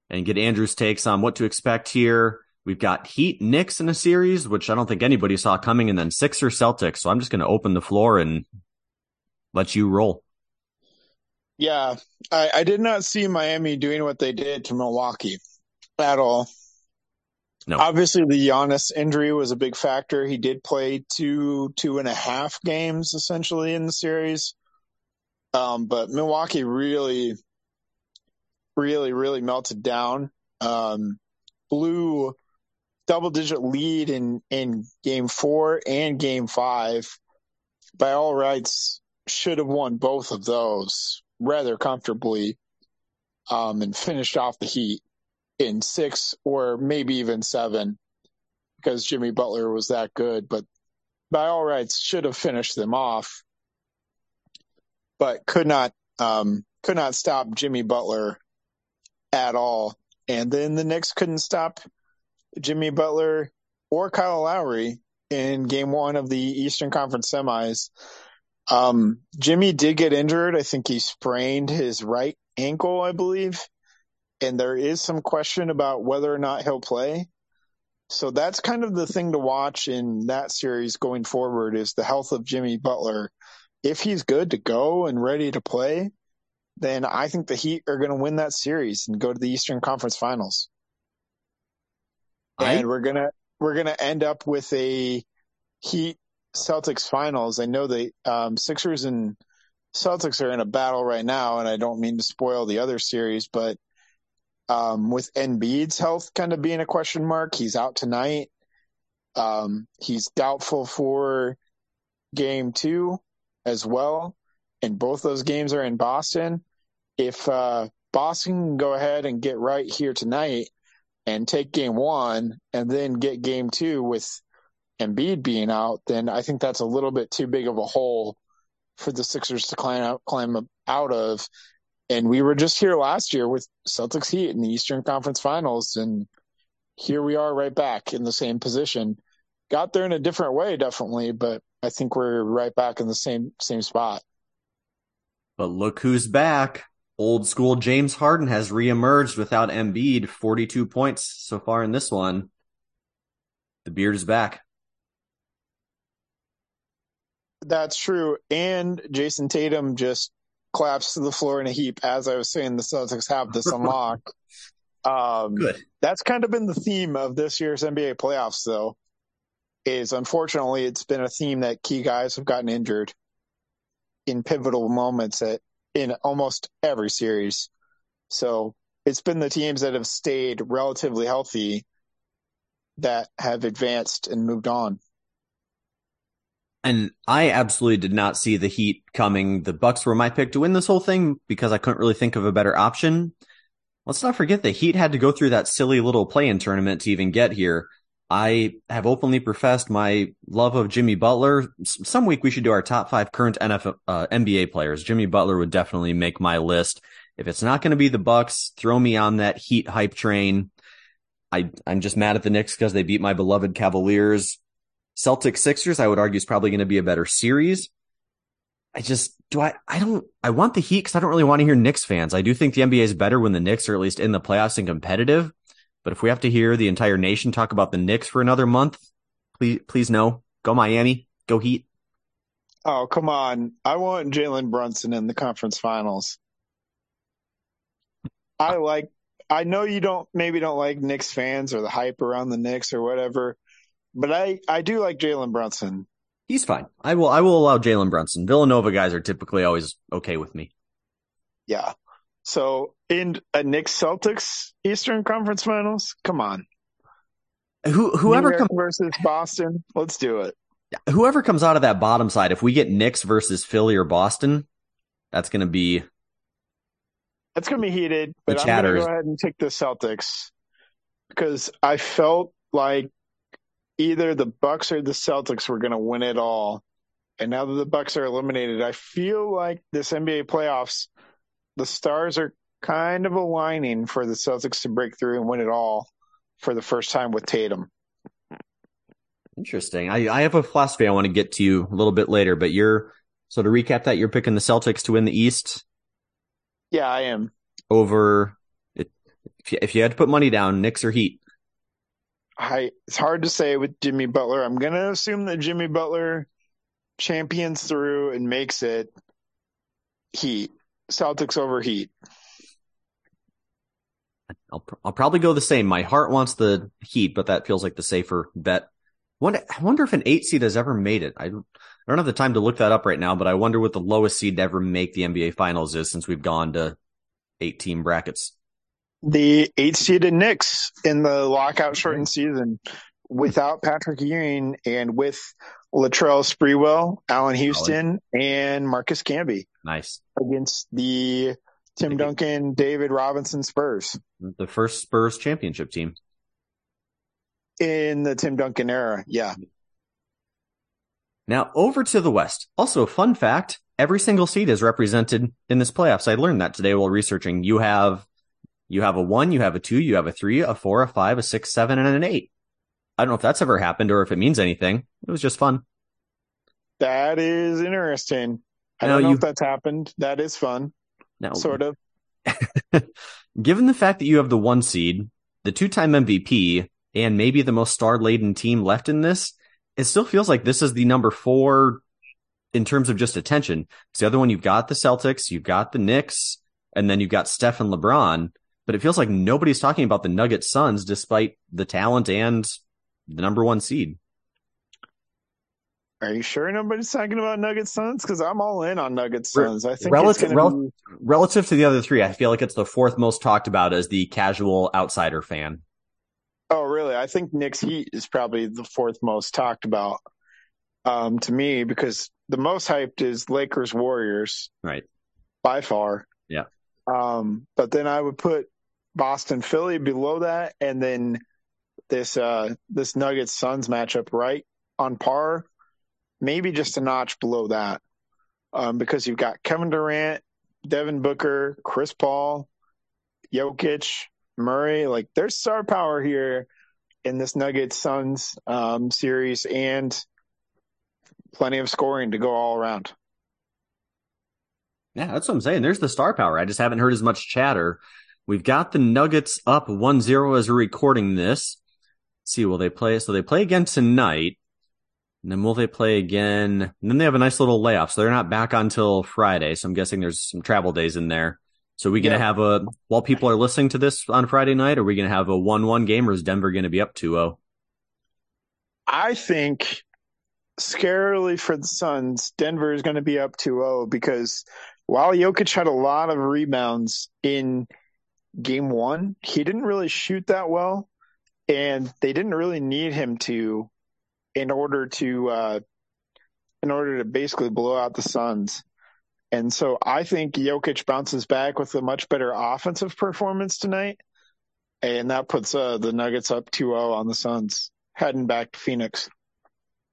and get Andrew's takes on what to expect here. We've got Heat Knicks in a series, which I don't think anybody saw coming, and then Sixer Celtics. So I'm just going to open the floor and let you roll. Yeah, I, I did not see Miami doing what they did to Milwaukee at all. No. Obviously, the Giannis injury was a big factor. He did play two, two and a half games essentially in the series. Um, but Milwaukee really, really, really melted down. Um, blew double digit lead in, in game four and game five. By all rights, should have won both of those rather comfortably um, and finished off the Heat in six or maybe even seven because Jimmy Butler was that good. But by all rights, should have finished them off, but could not um, could not stop Jimmy Butler at all. And then the Knicks couldn't stop Jimmy Butler or Kyle Lowry in Game One of the Eastern Conference Semis. Um, Jimmy did get injured. I think he sprained his right ankle, I believe and there is some question about whether or not he'll play. So that's kind of the thing to watch in that series going forward is the health of Jimmy Butler. If he's good to go and ready to play, then I think the Heat are going to win that series and go to the Eastern Conference Finals. I... And we're gonna we're gonna end up with a Heat Celtics finals. I know the um, Sixers and Celtics are in a battle right now, and I don't mean to spoil the other series, but um, with Embiid's health kind of being a question mark, he's out tonight. Um, he's doubtful for game two as well. And both those games are in Boston. If uh, Boston can go ahead and get right here tonight and take game one and then get game two with Embiid being out, then I think that's a little bit too big of a hole for the Sixers to climb out, climb out of and we were just here last year with Celtics Heat in the Eastern Conference Finals, and here we are right back in the same position. Got there in a different way, definitely, but I think we're right back in the same same spot. But look who's back. Old school James Harden has reemerged without Embiid, 42 points so far in this one. The beard is back. That's true. And Jayson Tatum just collapsed to the floor in a heap as I was saying the Celtics have this unlocked. *laughs* Um, Good. That's kind of been the theme of this year's NBA playoffs, though. Is unfortunately it's been a theme that key guys have gotten injured in pivotal moments at in almost every series. So it's been the teams that have stayed relatively healthy that have advanced and moved on. And I absolutely did not see the Heat coming. The Bucks were my pick to win this whole thing because I couldn't really think of a better option. Let's not forget the Heat had to go through that silly little play-in tournament to even get here. I have openly professed my love of Jimmy Butler. Some week we should do our top five current NFL, uh, NBA players. Jimmy Butler would definitely make my list. If it's not going to be the Bucks, throw me on that Heat hype train. I, I'm just mad at the Knicks because they beat my beloved Cavaliers. Celtics Sixers, I would argue is probably going to be a better series. I just do I I don't I want the Heat because I don't really want to hear Knicks fans. I do think the NBA is better when the Knicks are at least in the playoffs and competitive. But if we have to hear the entire nation talk about the Knicks for another month, please please no. Go Miami. Go Heat. Oh come on! I want Jalen Brunson in the conference finals. I like. I know you don't maybe don't like Knicks fans or the hype around the Knicks or whatever, but I I do like Jalen Brunson. He's fine. I will I will allow Jalen Brunson. Villanova guys are typically always okay with me. Yeah. So in a Knicks Celtics Eastern Conference Finals, come on. Who whoever comes versus Boston, let's do it. Whoever comes out of that bottom side, if we get Knicks versus Philly or Boston, that's going to be that's going to be heated. But I'm going to go ahead and take the Celtics because I felt like either the Bucks or the Celtics were going to win it all. And now that the Bucks are eliminated, I feel like this NBA playoffs the stars are kind of aligning for the Celtics to break through and win it all for the first time with Tatum. Interesting. I, I have a philosophy I want to get to you a little bit later, but you're so to recap that you're picking the Celtics to win the East. Yeah, I am. Over if you, if you had to put money down, Knicks or Heat. I it's hard to say with Jimmy Butler. I'm gonna assume that Jimmy Butler champions through and makes it Heat. Celtics over Heat. I'll I'll probably go the same. My heart wants the Heat, but that feels like the safer bet. Wonder, I wonder if an eight seed has ever made it. I, I don't have the time to look that up right now, but I wonder what the lowest seed to ever make the NBA Finals is since we've gone to eight team brackets. The eight seeded Knicks in the lockout shortened season without Patrick Ewing and with Latrell Sprewell, Allan Houston, and Marcus Camby. Nice. Against the Tim Duncan, David Robinson Spurs. The first Spurs championship team. In the Tim Duncan era, yeah. Now over to the West. Also, fun fact, every single seed is represented in this playoffs. I learned that today while researching. You have you have a one, you have a two, you have a three, a four, a five, a six, seven, and an eight. I don't know if that's ever happened or if it means anything. It was just fun. That is interesting. I don't know you, if that's happened. That is fun. No, sort of. *laughs* Given the fact that you have the one seed, the two-time MVP, and maybe the most star-laden team left in this, it still feels like this is the number four in terms of just attention. Because the other one, you've got the Celtics, you've got the Knicks, and then you've got Steph and LeBron. But it feels like nobody's talking about the Nuggets Suns despite the talent and the number one seed. Are you sure nobody's talking about Nuggets Suns? Because I'm all in on Nuggets Suns. I think relative, rel- be... relative to the other three, I feel like it's the fourth most talked about as the casual outsider fan. Oh, really? I think Knicks Heat is probably the fourth most talked about um, to me because the most hyped is Lakers Warriors, right? By far, yeah. Um, but then I would put Boston Philly below that, and then this uh, this Nuggets Suns matchup right on par, maybe just a notch below that, um, because you've got Kevin Durant, Devin Booker, Chris Paul, Jokic, Murray. Like there's star power here in this Nuggets Suns um, series, and plenty of scoring to go all around. Yeah, that's what I'm saying. There's the star power. I just haven't heard as much chatter. We've got the Nuggets up 1-0 as we're recording this see, will they play? So they play again tonight. And then will they play again? And then they have a nice little layoff. So they're not back until Friday. So I'm guessing there's some travel days in there. So are we going to yeah. have a, while people are listening to this on Friday night, are we going to have a 1-1 game or is Denver going to be up 2-0? I think scarily for the Suns, Denver is going to be up 2-0 because while Jokic had a lot of rebounds in game one, he didn't really shoot that well and they didn't really need him to in order to uh, in order to basically blow out the Suns. And so I think Jokic bounces back with a much better offensive performance tonight. And that puts uh, the Nuggets up 2 0 on the Suns, heading back to Phoenix.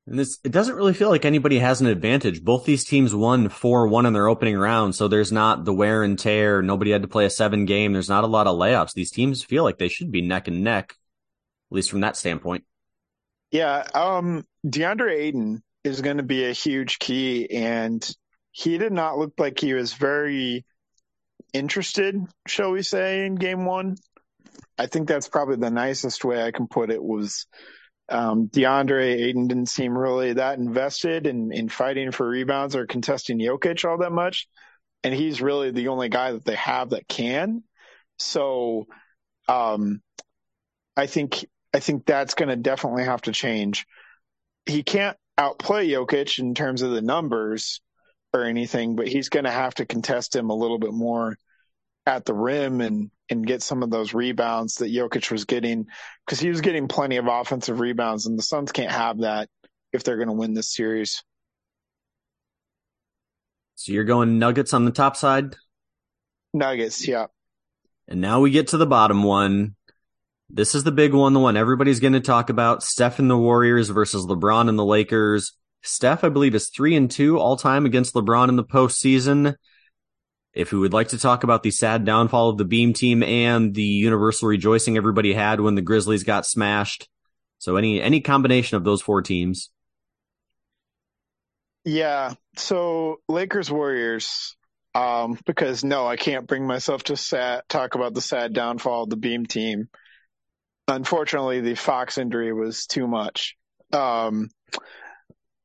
And this, it doesn't really feel like anybody has an advantage. Both these teams won 4-1 in their opening round, so there's not the wear and tear. Nobody had to play a seven game. There's not a lot of layoffs. These teams feel like they should be neck and neck, at least from that standpoint. Yeah, um, DeAndre Ayton is going to be a huge key, and he did not look like he was very interested, shall we say, in game one. I think that's probably the nicest way I can put it was um, DeAndre Ayton didn't seem really that invested in, in fighting for rebounds or contesting Jokic all that much. And he's really the only guy that they have that can. So, um, I think, I think that's going to definitely have to change. He can't outplay Jokic in terms of the numbers or anything, but he's going to have to contest him a little bit more at the rim and and get some of those rebounds that Jokic was getting because he was getting plenty of offensive rebounds, and the Suns can't have that if they're going to win this series. So you're going Nuggets on the top side? Nuggets, yeah. And now we get to the bottom one. This is the big one, the one everybody's going to talk about. Steph and the Warriors versus LeBron and the Lakers. Steph, I believe, is three and two all time against LeBron in the postseason. If we would like to talk about the sad downfall of the Beam team and the universal rejoicing everybody had when the Grizzlies got smashed. So any any combination of those four teams. Yeah. So Lakers Warriors. Um, because no, I can't bring myself to sad, talk about the sad downfall of the Beam team. Unfortunately, the Fox injury was too much. Um,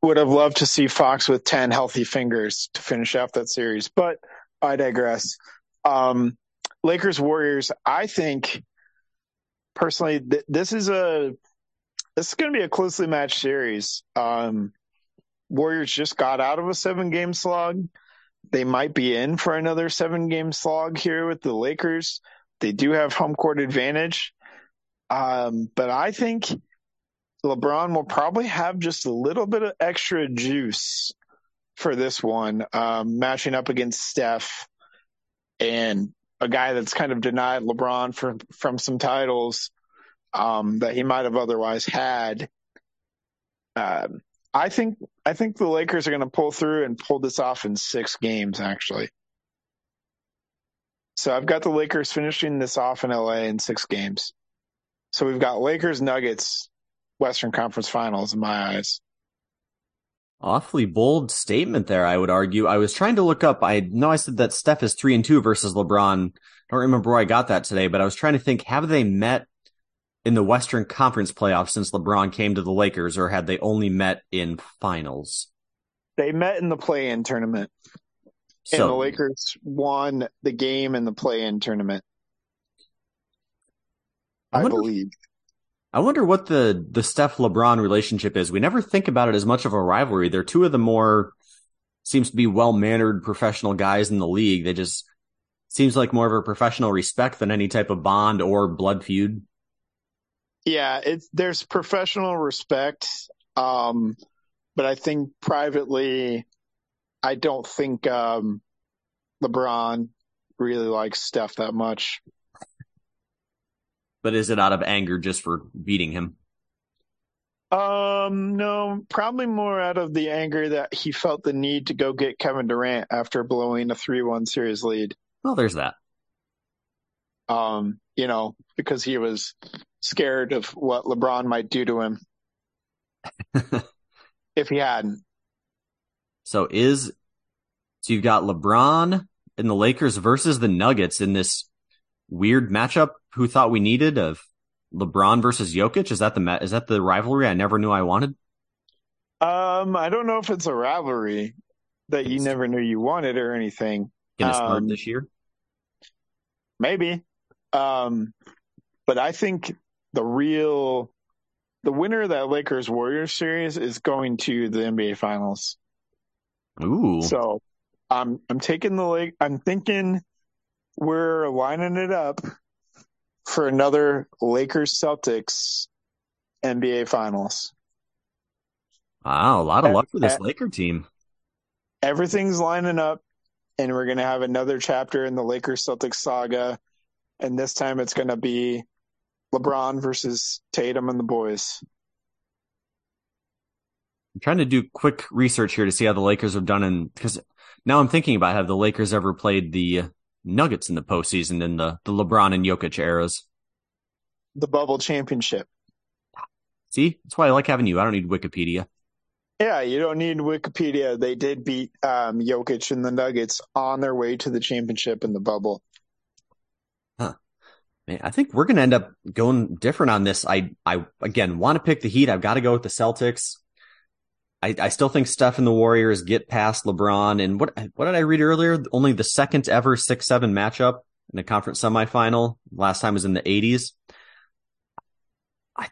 would have loved to see Fox with 10 healthy fingers to finish off that series, but I digress. Um, Lakers Warriors. I think personally, th- this is a this is going to be a closely matched series. Um, Warriors just got out of a seven game slog. They might be in for another seven game slog here with the Lakers. They do have home court advantage. Um, but I think LeBron will probably have just a little bit of extra juice for this one, um, matching up against Steph and a guy that's kind of denied LeBron from from some titles um, that he might have otherwise had. Um, I think I think the Lakers are going to pull through and pull this off in six games, actually. So I've got the Lakers finishing this off in LA in six games. So we've got Lakers Nuggets Western Conference Finals in my eyes. Awfully bold statement there, I would argue. I was trying to look up. I know I said that Steph is three and two versus LeBron. I don't remember where I got that today, but I was trying to think, have they met in the Western Conference playoffs since LeBron came to the Lakers, or had they only met in finals? They met in the play in tournament. So, and the Lakers won the game in the play in tournament. I, I believe. I wonder what the the Steph LeBron relationship is. We never think about it as much of a rivalry. They're two of the more seems to be well mannered professional guys in the league. They just seems like more of a professional respect than any type of bond or blood feud. Yeah, it's there's professional respect, um, but I think privately, I don't think um, LeBron really likes Steph that much. But is it out of anger just for beating him? Um, no, probably more out of the anger that he felt the need to go get Kevin Durant after blowing a 3-1 series lead. Well, there's that. Um, you know, because he was scared of what LeBron might do to him *laughs* if he hadn't. So is so you've got LeBron and the Lakers versus the Nuggets in this weird matchup who thought we needed of LeBron versus Jokic? Is that the is that the rivalry I never knew I wanted? Um, I don't know if it's a rivalry that you never knew you wanted or anything. Gonna start um, this year? Maybe. Um, but I think the real the winner of that Lakers Warriors series is going to the NBA Finals. Ooh. So I'm I'm taking the Lake. I'm thinking we're lining it up for another Lakers Celtics NBA Finals. Wow, a lot of luck for this Laker team. Everything's lining up, and we're going to have another chapter in the Lakers Celtics saga. And this time it's going to be LeBron versus Tatum and the boys. I'm trying to do quick research here to see how the Lakers have done And because now I'm thinking about have the Lakers ever played the Nuggets in the postseason in the, the LeBron and Jokic eras? The bubble championship. See, that's why I like having you. I don't need Wikipedia. Yeah, you don't need Wikipedia. They did beat um, Jokic and the Nuggets on their way to the championship in the bubble. Huh. Man, I think we're going to end up going different on this. I, I again want to pick the Heat. I've got to go with the Celtics. I, I still think Steph and the Warriors get past LeBron. And what what did I read earlier? Only the second ever six seven matchup in a conference semifinal. Last time was in the 80s. I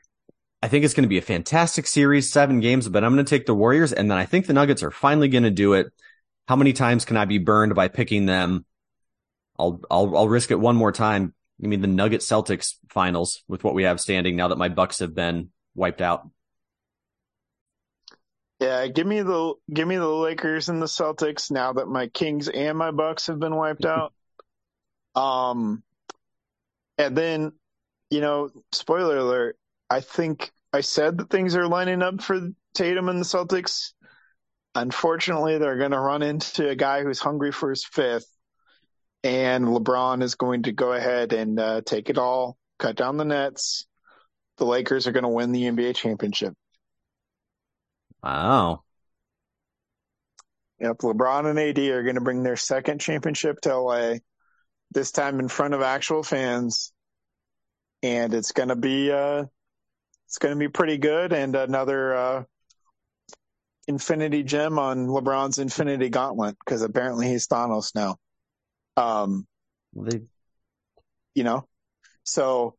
I think it's going to be a fantastic series, seven games. But I'm going to take the Warriors, and then I think the Nuggets are finally going to do it. How many times can I be burned by picking them? I'll I'll I'll risk it one more time. I mean the Nugget Celtics finals with what we have standing now that my Bucks have been wiped out. Yeah, give me the give me the Lakers and the Celtics now that my Kings and my Bucks have been wiped *laughs* out. Um, and then, you know, spoiler alert, I think I said that things are lining up for Tatum and the Celtics. Unfortunately, they're going to run into a guy who's hungry for his fifth, and LeBron is going to go ahead and uh, take it all, cut down the nets. The Lakers are going to win the NBA championship. Wow. Yep, LeBron and AD are going to bring their second championship to LA, this time in front of actual fans, and it's going to be uh, it's going to be pretty good. And another uh, Infinity Gem on LeBron's Infinity Gauntlet because apparently he's Thanos now. Um, they... you know, so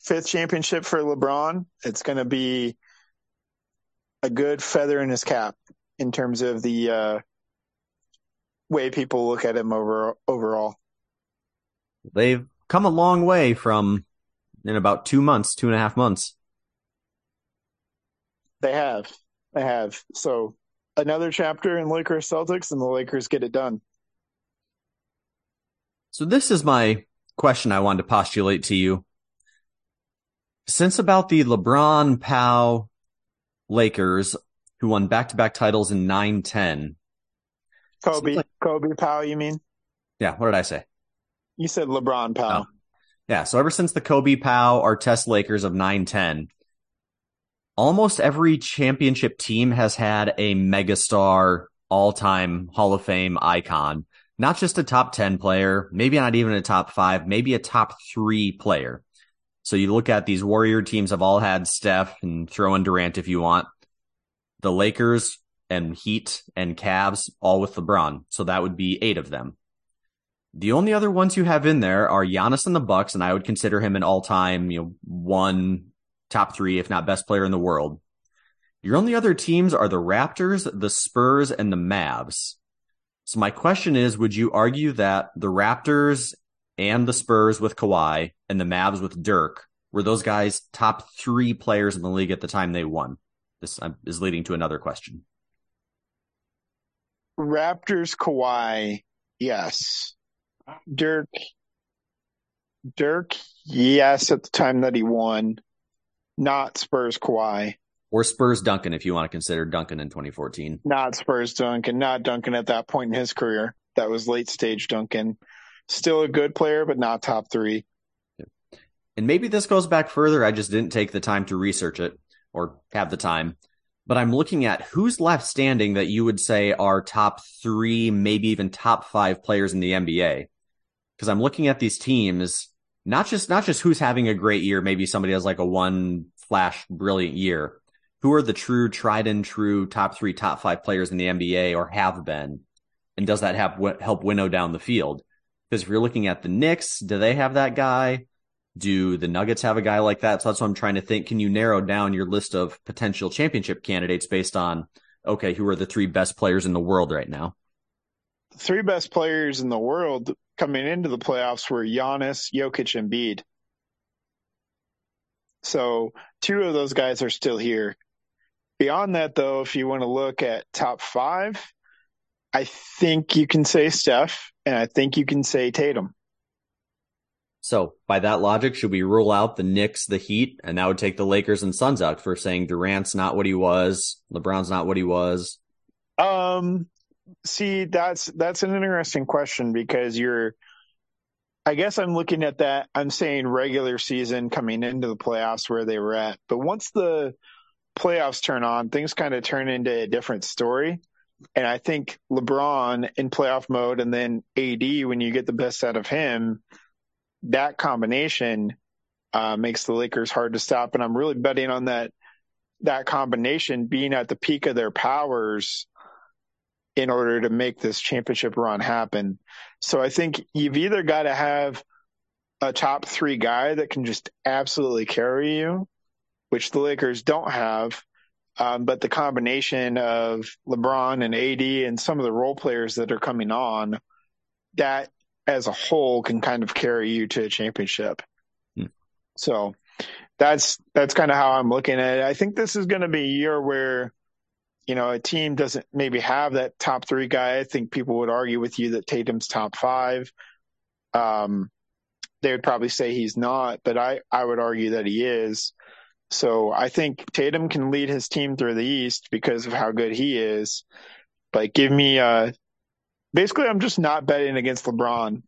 fifth championship for LeBron. It's going to be a good feather in his cap in terms of the uh, way people look at him over overall. They've come a long way from in about two months, two and a half months. They have, they have. So another chapter in Lakers Celtics, and the Lakers get it done. So this is my question I wanted to postulate to you. Since about the LeBron Pau Lakers, who won back to back titles in 9 10. Kobe, like, Kobe Pau, you mean? Yeah, what did I say? You said LeBron Pau. Oh. Yeah, so ever since the Kobe Pau Artest Lakers of 9 10, almost every championship team has had a megastar, all time Hall of Fame icon. Not just a top 10 player, maybe not even a top five, maybe a top three player. So you look at these Warrior teams have all had Steph and throw in Durant if you want. The Lakers and Heat and Cavs all with LeBron. So that would be eight of them. The only other ones you have in there are Giannis and the Bucks, and I would consider him an all-time, you know, one top three, if not best player in the world. Your only other teams are the Raptors, the Spurs, and the Mavs. So my question is, would you argue that the Raptors and the Spurs with Kawhi and the Mavs with Dirk were those guys top three players in the league at the time they won? This um, is leading to another question. Raptors Kawhi, yes. Dirk, Dirk, yes, at the time that he won. Not Spurs Kawhi. Or Spurs Duncan, if you want to consider Duncan in 2014. Not Spurs Duncan, not Duncan at that point in his career. That was late stage Duncan still a good player, but not top three. And maybe this goes back further. I just didn't take the time to research it or have the time. But I'm looking at who's left standing that you would say are top three, maybe even top five players in the NBA. Because I'm looking at these teams, not just not just who's having a great year. Maybe somebody has like a one flash brilliant year. Who are the true, tried and true top three, top five players in the NBA or have been? And does that have, help winnow down the field? Because if you're looking at the Knicks, do they have that guy? Do the Nuggets have a guy like that? So that's what I'm trying to think. Can you narrow down your list of potential championship candidates based on, okay, who are the three best players in the world right now? The three best players in the world coming into the playoffs were Giannis, Jokic, and Embiid. So two of those guys are still here. Beyond that, though, if you want to look at top five, I think you can say Steph, and I think you can say Tatum. So by that logic, should we rule out the Knicks, the Heat, and that would take the Lakers and Suns out for saying Durant's not what he was, LeBron's not what he was? Um, see, that's that's an interesting question because you're. I guess I'm looking at that. I'm saying regular season coming into the playoffs where they were at, but once the playoffs turn on, things kind of turn into a different story. And I think LeBron in playoff mode and then AD, when you get the best out of him, that combination uh, makes the Lakers hard to stop. And I'm really betting on that that combination being at the peak of their powers in order to make this championship run happen. So I think you've either got to have a top three guy that can just absolutely carry you, which the Lakers don't have. Um, but the combination of LeBron and AD and some of the role players that are coming on, that as a whole can kind of carry you to a championship. Hmm. So that's that's kind of how I'm looking at it. I think this is going to be a year where you know a team doesn't maybe have that top three guy. I think people would argue with you that Tatum's top five. Um, they would probably say he's not, but I I would argue that he is. So I think Tatum can lead his team through the East because of how good he is. But give me uh basically I'm just not betting against LeBron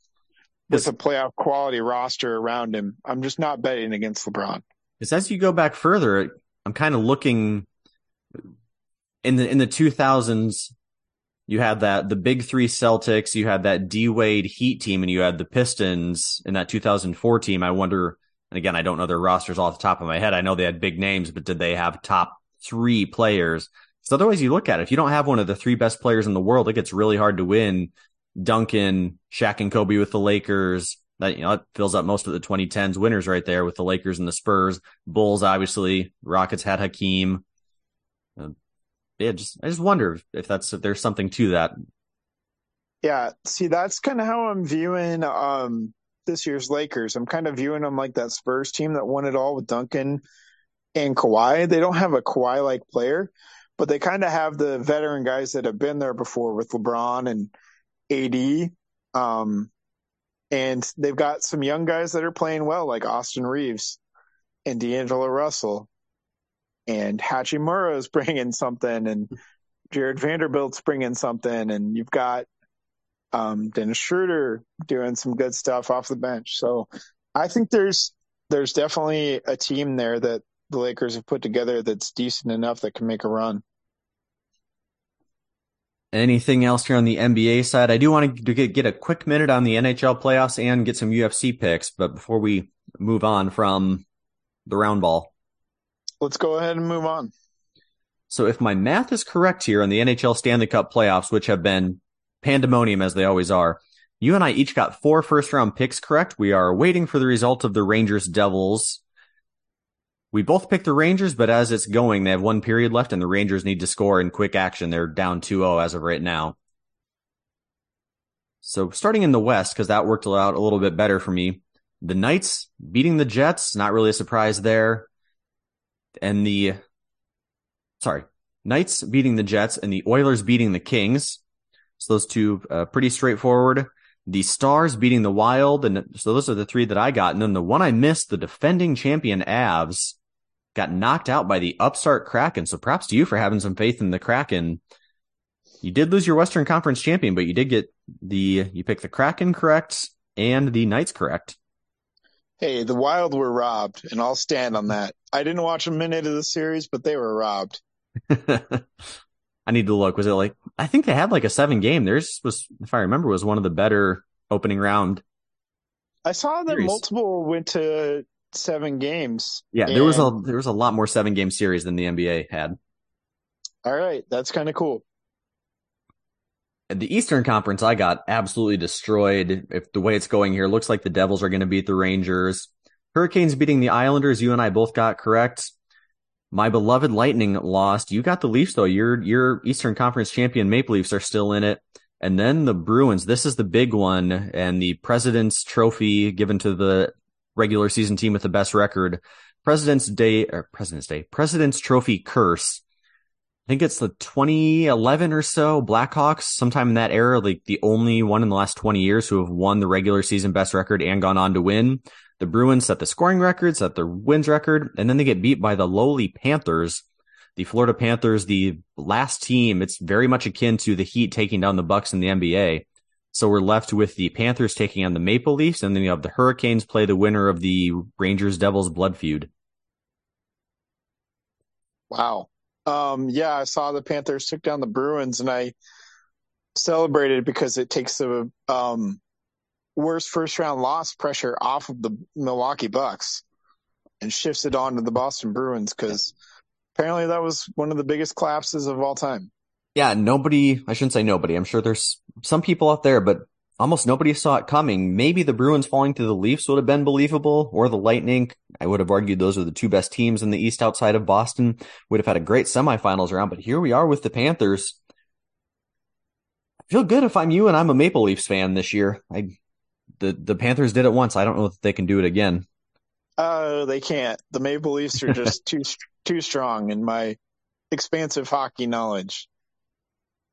with a playoff quality roster around him. I'm just not betting against LeBron. Because as you go back further, I'm kind of looking in the in the 2000s. You had that the big three Celtics, you had that D Wade Heat team, and you had the Pistons in that 2004 team. I wonder and again, I don't know their rosters off the top of my head. I know they had big names, but did they have top three players? Otherwise you look at it, if you don't have one of the three best players in the world, it gets really hard to win. Duncan, Shaq and Kobe with the Lakers. That, you know, it fills up most of the 2010s winners right there with the Lakers and the Spurs. Bulls, obviously. Rockets had Hakeem. Uh, yeah, just, I just wonder if that's, if there's something to that. Yeah. See, that's kind of how I'm viewing, um, this year's Lakers. I'm kind of viewing them like that Spurs team that won it all with Duncan and Kawhi. They don't have a Kawhi like player, but they kind of have the veteran guys that have been there before with LeBron and AD. Um, and they've got some young guys that are playing well, like Austin Reaves and D'Angelo Russell. And Hachimura is *laughs* bringing something, and Jarred Vanderbilt's bringing something, and you've got um, Dennis Schroeder doing some good stuff off the bench. So I think there's there's definitely a team there that the Lakers have put together that's decent enough that can make a run. Anything else here on the NBA side? I do want to get, get a quick minute on the NHL playoffs and get some UFC picks, but before we move on from the round ball, let's go ahead and move on. So if my math is correct here on the NHL Stanley Cup playoffs, which have been pandemonium as they always are. You and I each got four first round picks correct. We are waiting for the result of the Rangers Devils. We both picked the Rangers, but as it's going, they have one period left and the Rangers need to score in quick action. They're down 2-0 as of right now. So starting in the West, because that worked out a little bit better for me. The Knights beating the Jets, not really a surprise there. And the, sorry, Knights beating the Jets and the Oilers beating the Kings. So those two, uh, pretty straightforward. The Stars beating the Wild. And so those are the three that I got. And then the one I missed, the defending champion Avs got knocked out by the upstart Kraken. So props to you for having some faith in the Kraken. You did lose your Western Conference champion, but you did get the, you picked the Kraken correct and the Knights correct. Hey, the Wild were robbed, and I'll stand on that. I didn't watch a minute of the series, but they were robbed. *laughs* *laughs* I need to look. Was it like I think they had like a seven game. Theirs was, if I remember, was one of the better opening round. I saw that series. multiple went to seven games. Yeah, there was a there was a lot more seven game series than the NBA had. All right, that's kind of cool. The Eastern Conference, I got absolutely destroyed. If the way it's going here, looks like the Devils are going to beat the Rangers. Hurricanes beating the Islanders. You and I both got correct. My beloved Lightning lost. You got the Leafs though. Your your Eastern Conference champion Maple Leafs are still in it. And then the Bruins. This is the big one and the President's Trophy given to the regular season team with the best record. President's Day or President's Day. President's Trophy curse. I think it's the 2011 or so Blackhawks, sometime in that era, like the only one in the last 20 years who have won the regular season best record and gone on to win. The Bruins set the scoring record, set the wins record, and then they get beat by the lowly Panthers. The Florida Panthers, the last team, it's very much akin to the Heat taking down the Bucks in the NBA. So we're left with the Panthers taking on the Maple Leafs, and then you have the Hurricanes play the winner of the Rangers Devils blood feud. Wow. Um, yeah, I saw the Panthers took down the Bruins, and I celebrated because it takes the um, worst first round loss pressure off of the Milwaukee Bucks and shifts it on to the Boston Bruins because apparently that was one of the biggest collapses of all time. Yeah, nobody, I shouldn't say nobody. I'm sure there's some people out there, but almost nobody saw it coming. Maybe the Bruins falling to the Leafs would have been believable or the Lightning. I would have argued those are the two best teams in the East outside of Boston. Would have had a great semifinals round, but here we are with the Panthers. I feel good if I'm you and I'm a Maple Leafs fan this year. I, the, the Panthers did it once. I don't know if they can do it again. Uh, they can't. The Maple Leafs are just *laughs* too, too strong in my expansive hockey knowledge.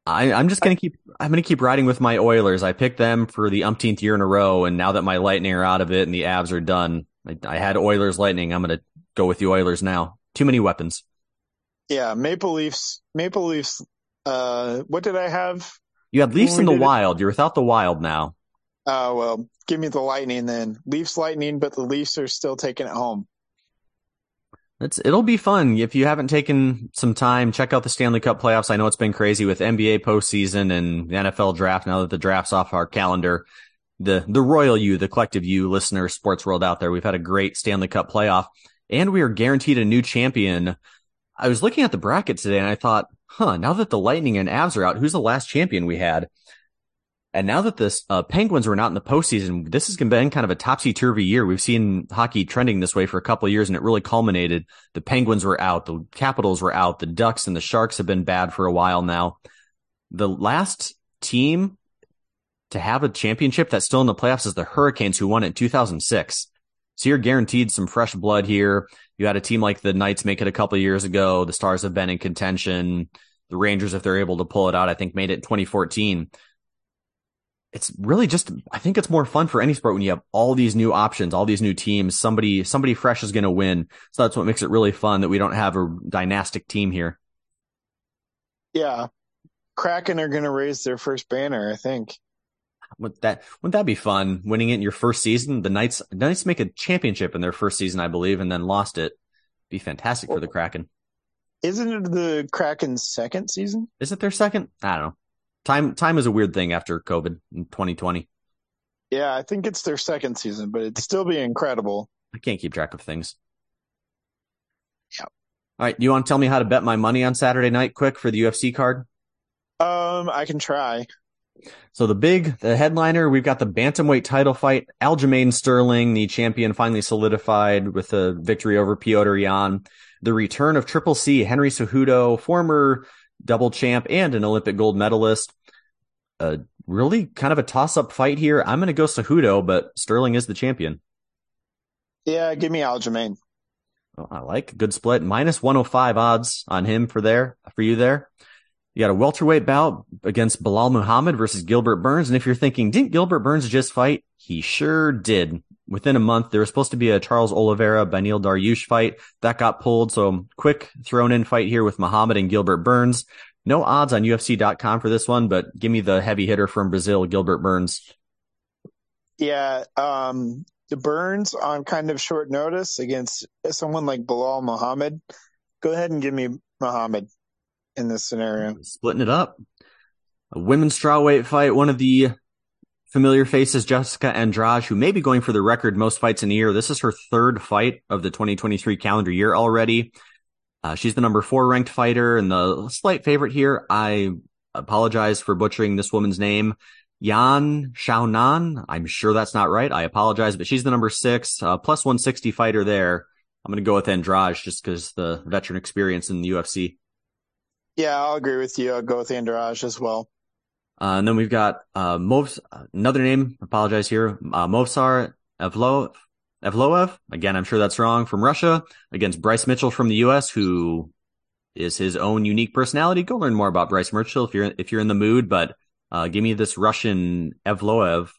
I, am just gonna keep. I'm gonna keep riding with my Oilers. I picked them for the umpteenth year in a row, and now that my Lightning are out of it and the Avs are done, I, I had Oilers Lightning. I'm gonna go with the Oilers now. Too many weapons. Yeah, Maple Leafs. Maple Leafs. Uh, what did I have? You had Leafs in the Wild. It? You're without the Wild now. Oh uh, well, give me the Lightning then. Leafs Lightning, but the Leafs are still taking it home. It's it'll be fun if you haven't taken some time. Check out the Stanley Cup playoffs. I know it's been crazy with NBA postseason and the NFL draft. Now that the draft's off our calendar, the the royal you, the collective you, listener, sports world out there, we've had a great Stanley Cup playoff, and we are guaranteed a new champion. I was looking at the bracket today and I thought, huh, now that the Lightning and Avs are out, who's the last champion we had? And now that the uh, Penguins were not in the postseason, this has been kind of a topsy turvy year. We've seen hockey trending this way for a couple of years, and it really culminated. The Penguins were out, the Capitals were out, the Ducks and the Sharks have been bad for a while now. The last team to have a championship that's still in the playoffs is the Hurricanes, who won it in 2006. So you're guaranteed some fresh blood here. You had a team like the Knights make it a couple of years ago. The Stars have been in contention. The Rangers, if they're able to pull it out, I think made it in 2014 it's really just I think it's more fun for any sport when you have all these new options, all these new teams. Somebody somebody fresh is going to win. So that's what makes it really fun that we don't have a dynastic team here. Yeah, Kraken are going to raise their first banner. I think. Would that wouldn't that be fun? Winning it in your first season, the Knights Knights make a championship in their first season, I believe, and then lost it. Be fantastic for the Kraken. Isn't it the Kraken's second season? Is it their second? I don't know. Time time is a weird thing after COVID in 2020. Yeah, I think it's their second season, but it'd still be incredible. I can't keep track of things. Yeah. All right. Do you want to tell me how to bet my money on Saturday night quick for the UFC card? Um, I can try. So the big, the headliner, we've got the bantamweight title fight. Aljamain Sterling, the champion, finally solidified with a victory over Petr Yan. The return of Triple C, Henry Cejudo, former double champ and an Olympic gold medalist. Uh, really kind of a toss up fight here. I'm going to go Cejudo, but Sterling is the champion. Yeah, give me Aljamain. Oh, I like good split. Minus 105 odds on him for there, for you there. You got a welterweight bout against Belal Muhammad versus Gilbert Burns. And if you're thinking, didn't Gilbert Burns just fight? He sure did. Within a month, there was supposed to be a Charles Oliveira, Beneil Dariush fight that got pulled. So quick thrown in fight here with Muhammad and Gilbert Burns. No odds on UFC.com for this one, but give me the heavy hitter from Brazil, Gilbert Burns. Yeah, um, the Burns on kind of short notice against someone like Belal Muhammad. Go ahead and give me Muhammad in this scenario. Splitting it up. A women's strawweight fight. One of the familiar faces, Jessica Andrade, who may be going for the record most fights in a year. This is her third fight of the 2023 calendar year already. Uh, she's the number four ranked fighter and the slight favorite here. I apologize for butchering this woman's name. Yan Xiaonan. I'm sure that's not right. I apologize, but she's the number six, uh, plus 160 fighter there. I'm going to go with Andrade just because the veteran experience in the UFC. Yeah, I'll agree with you. I'll go with Andrade as well. Uh, and then we've got uh, Mov, another name. Apologize here. Uh, Movsar Evlo, Evloev. Again, I'm sure that's wrong. From Russia against Bryce Mitchell from the U.S., who is his own unique personality. Go learn more about Bryce Mitchell if you're if you're in the mood. But uh, give me this Russian Evloev.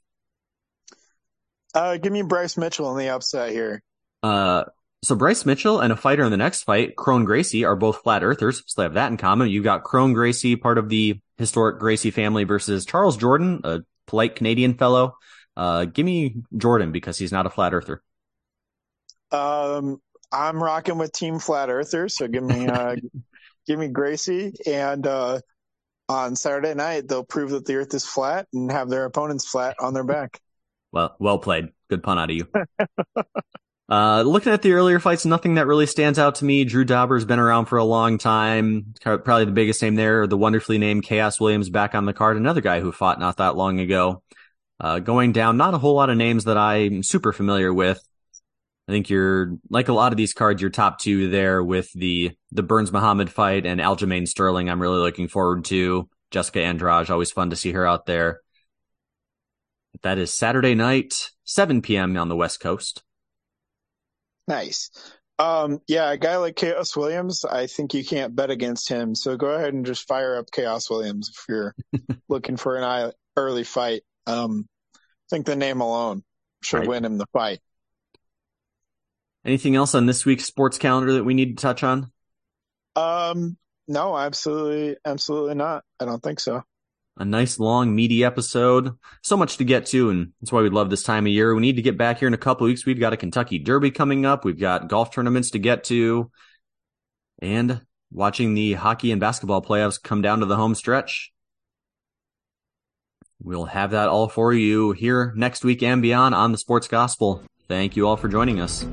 Uh, give me Bryce Mitchell in the upset here. Uh, so Bryce Mitchell and a fighter in the next fight, Kron Gracie, are both flat earthers, so they have that in common. You've got Kron Gracie, part of the historic Gracie family, versus Charles Jourdain, a polite Canadian fellow. Uh, give me Jourdain because he's not a flat earther. Um, I'm rocking with Team Flat Earther, so give me uh, *laughs* give me Gracie, and uh, on Saturday night they'll prove that the Earth is flat and have their opponents flat on their back. Well, well played. Good pun out of you. *laughs* uh, looking at the earlier fights, nothing that really stands out to me. Drew Dober's been around for a long time. Probably the biggest name there. The wonderfully named Khaos Williams back on the card. Another guy who fought not that long ago. Uh, going down, not a whole lot of names that I'm super familiar with. I think you're like a lot of these cards, your top two there with the the Burns Muhammad fight and Aljamain Sterling. I'm really looking forward to Jessica Andrade. Always fun to see her out there. That is Saturday night, 7 p.m. on the West Coast. Nice. Um, yeah, a guy like Khaos Williams, I think you can't bet against him. So go ahead and just fire up Khaos Williams if you're *laughs* looking for an early fight. Um, I think the name alone should right. win him the fight. Anything else on this week's sports calendar that we need to touch on? Um, no, absolutely, absolutely not. I don't think so. A nice long meaty episode. So much to get to, and that's why we love this time of year. We need to get back here in a couple weeks. We've got a Kentucky Derby coming up. We've got golf tournaments to get to, and watching the hockey and basketball playoffs come down to the home stretch. We'll have that all for you here next week and beyond on the Sports Gospel. Thank you all for joining us.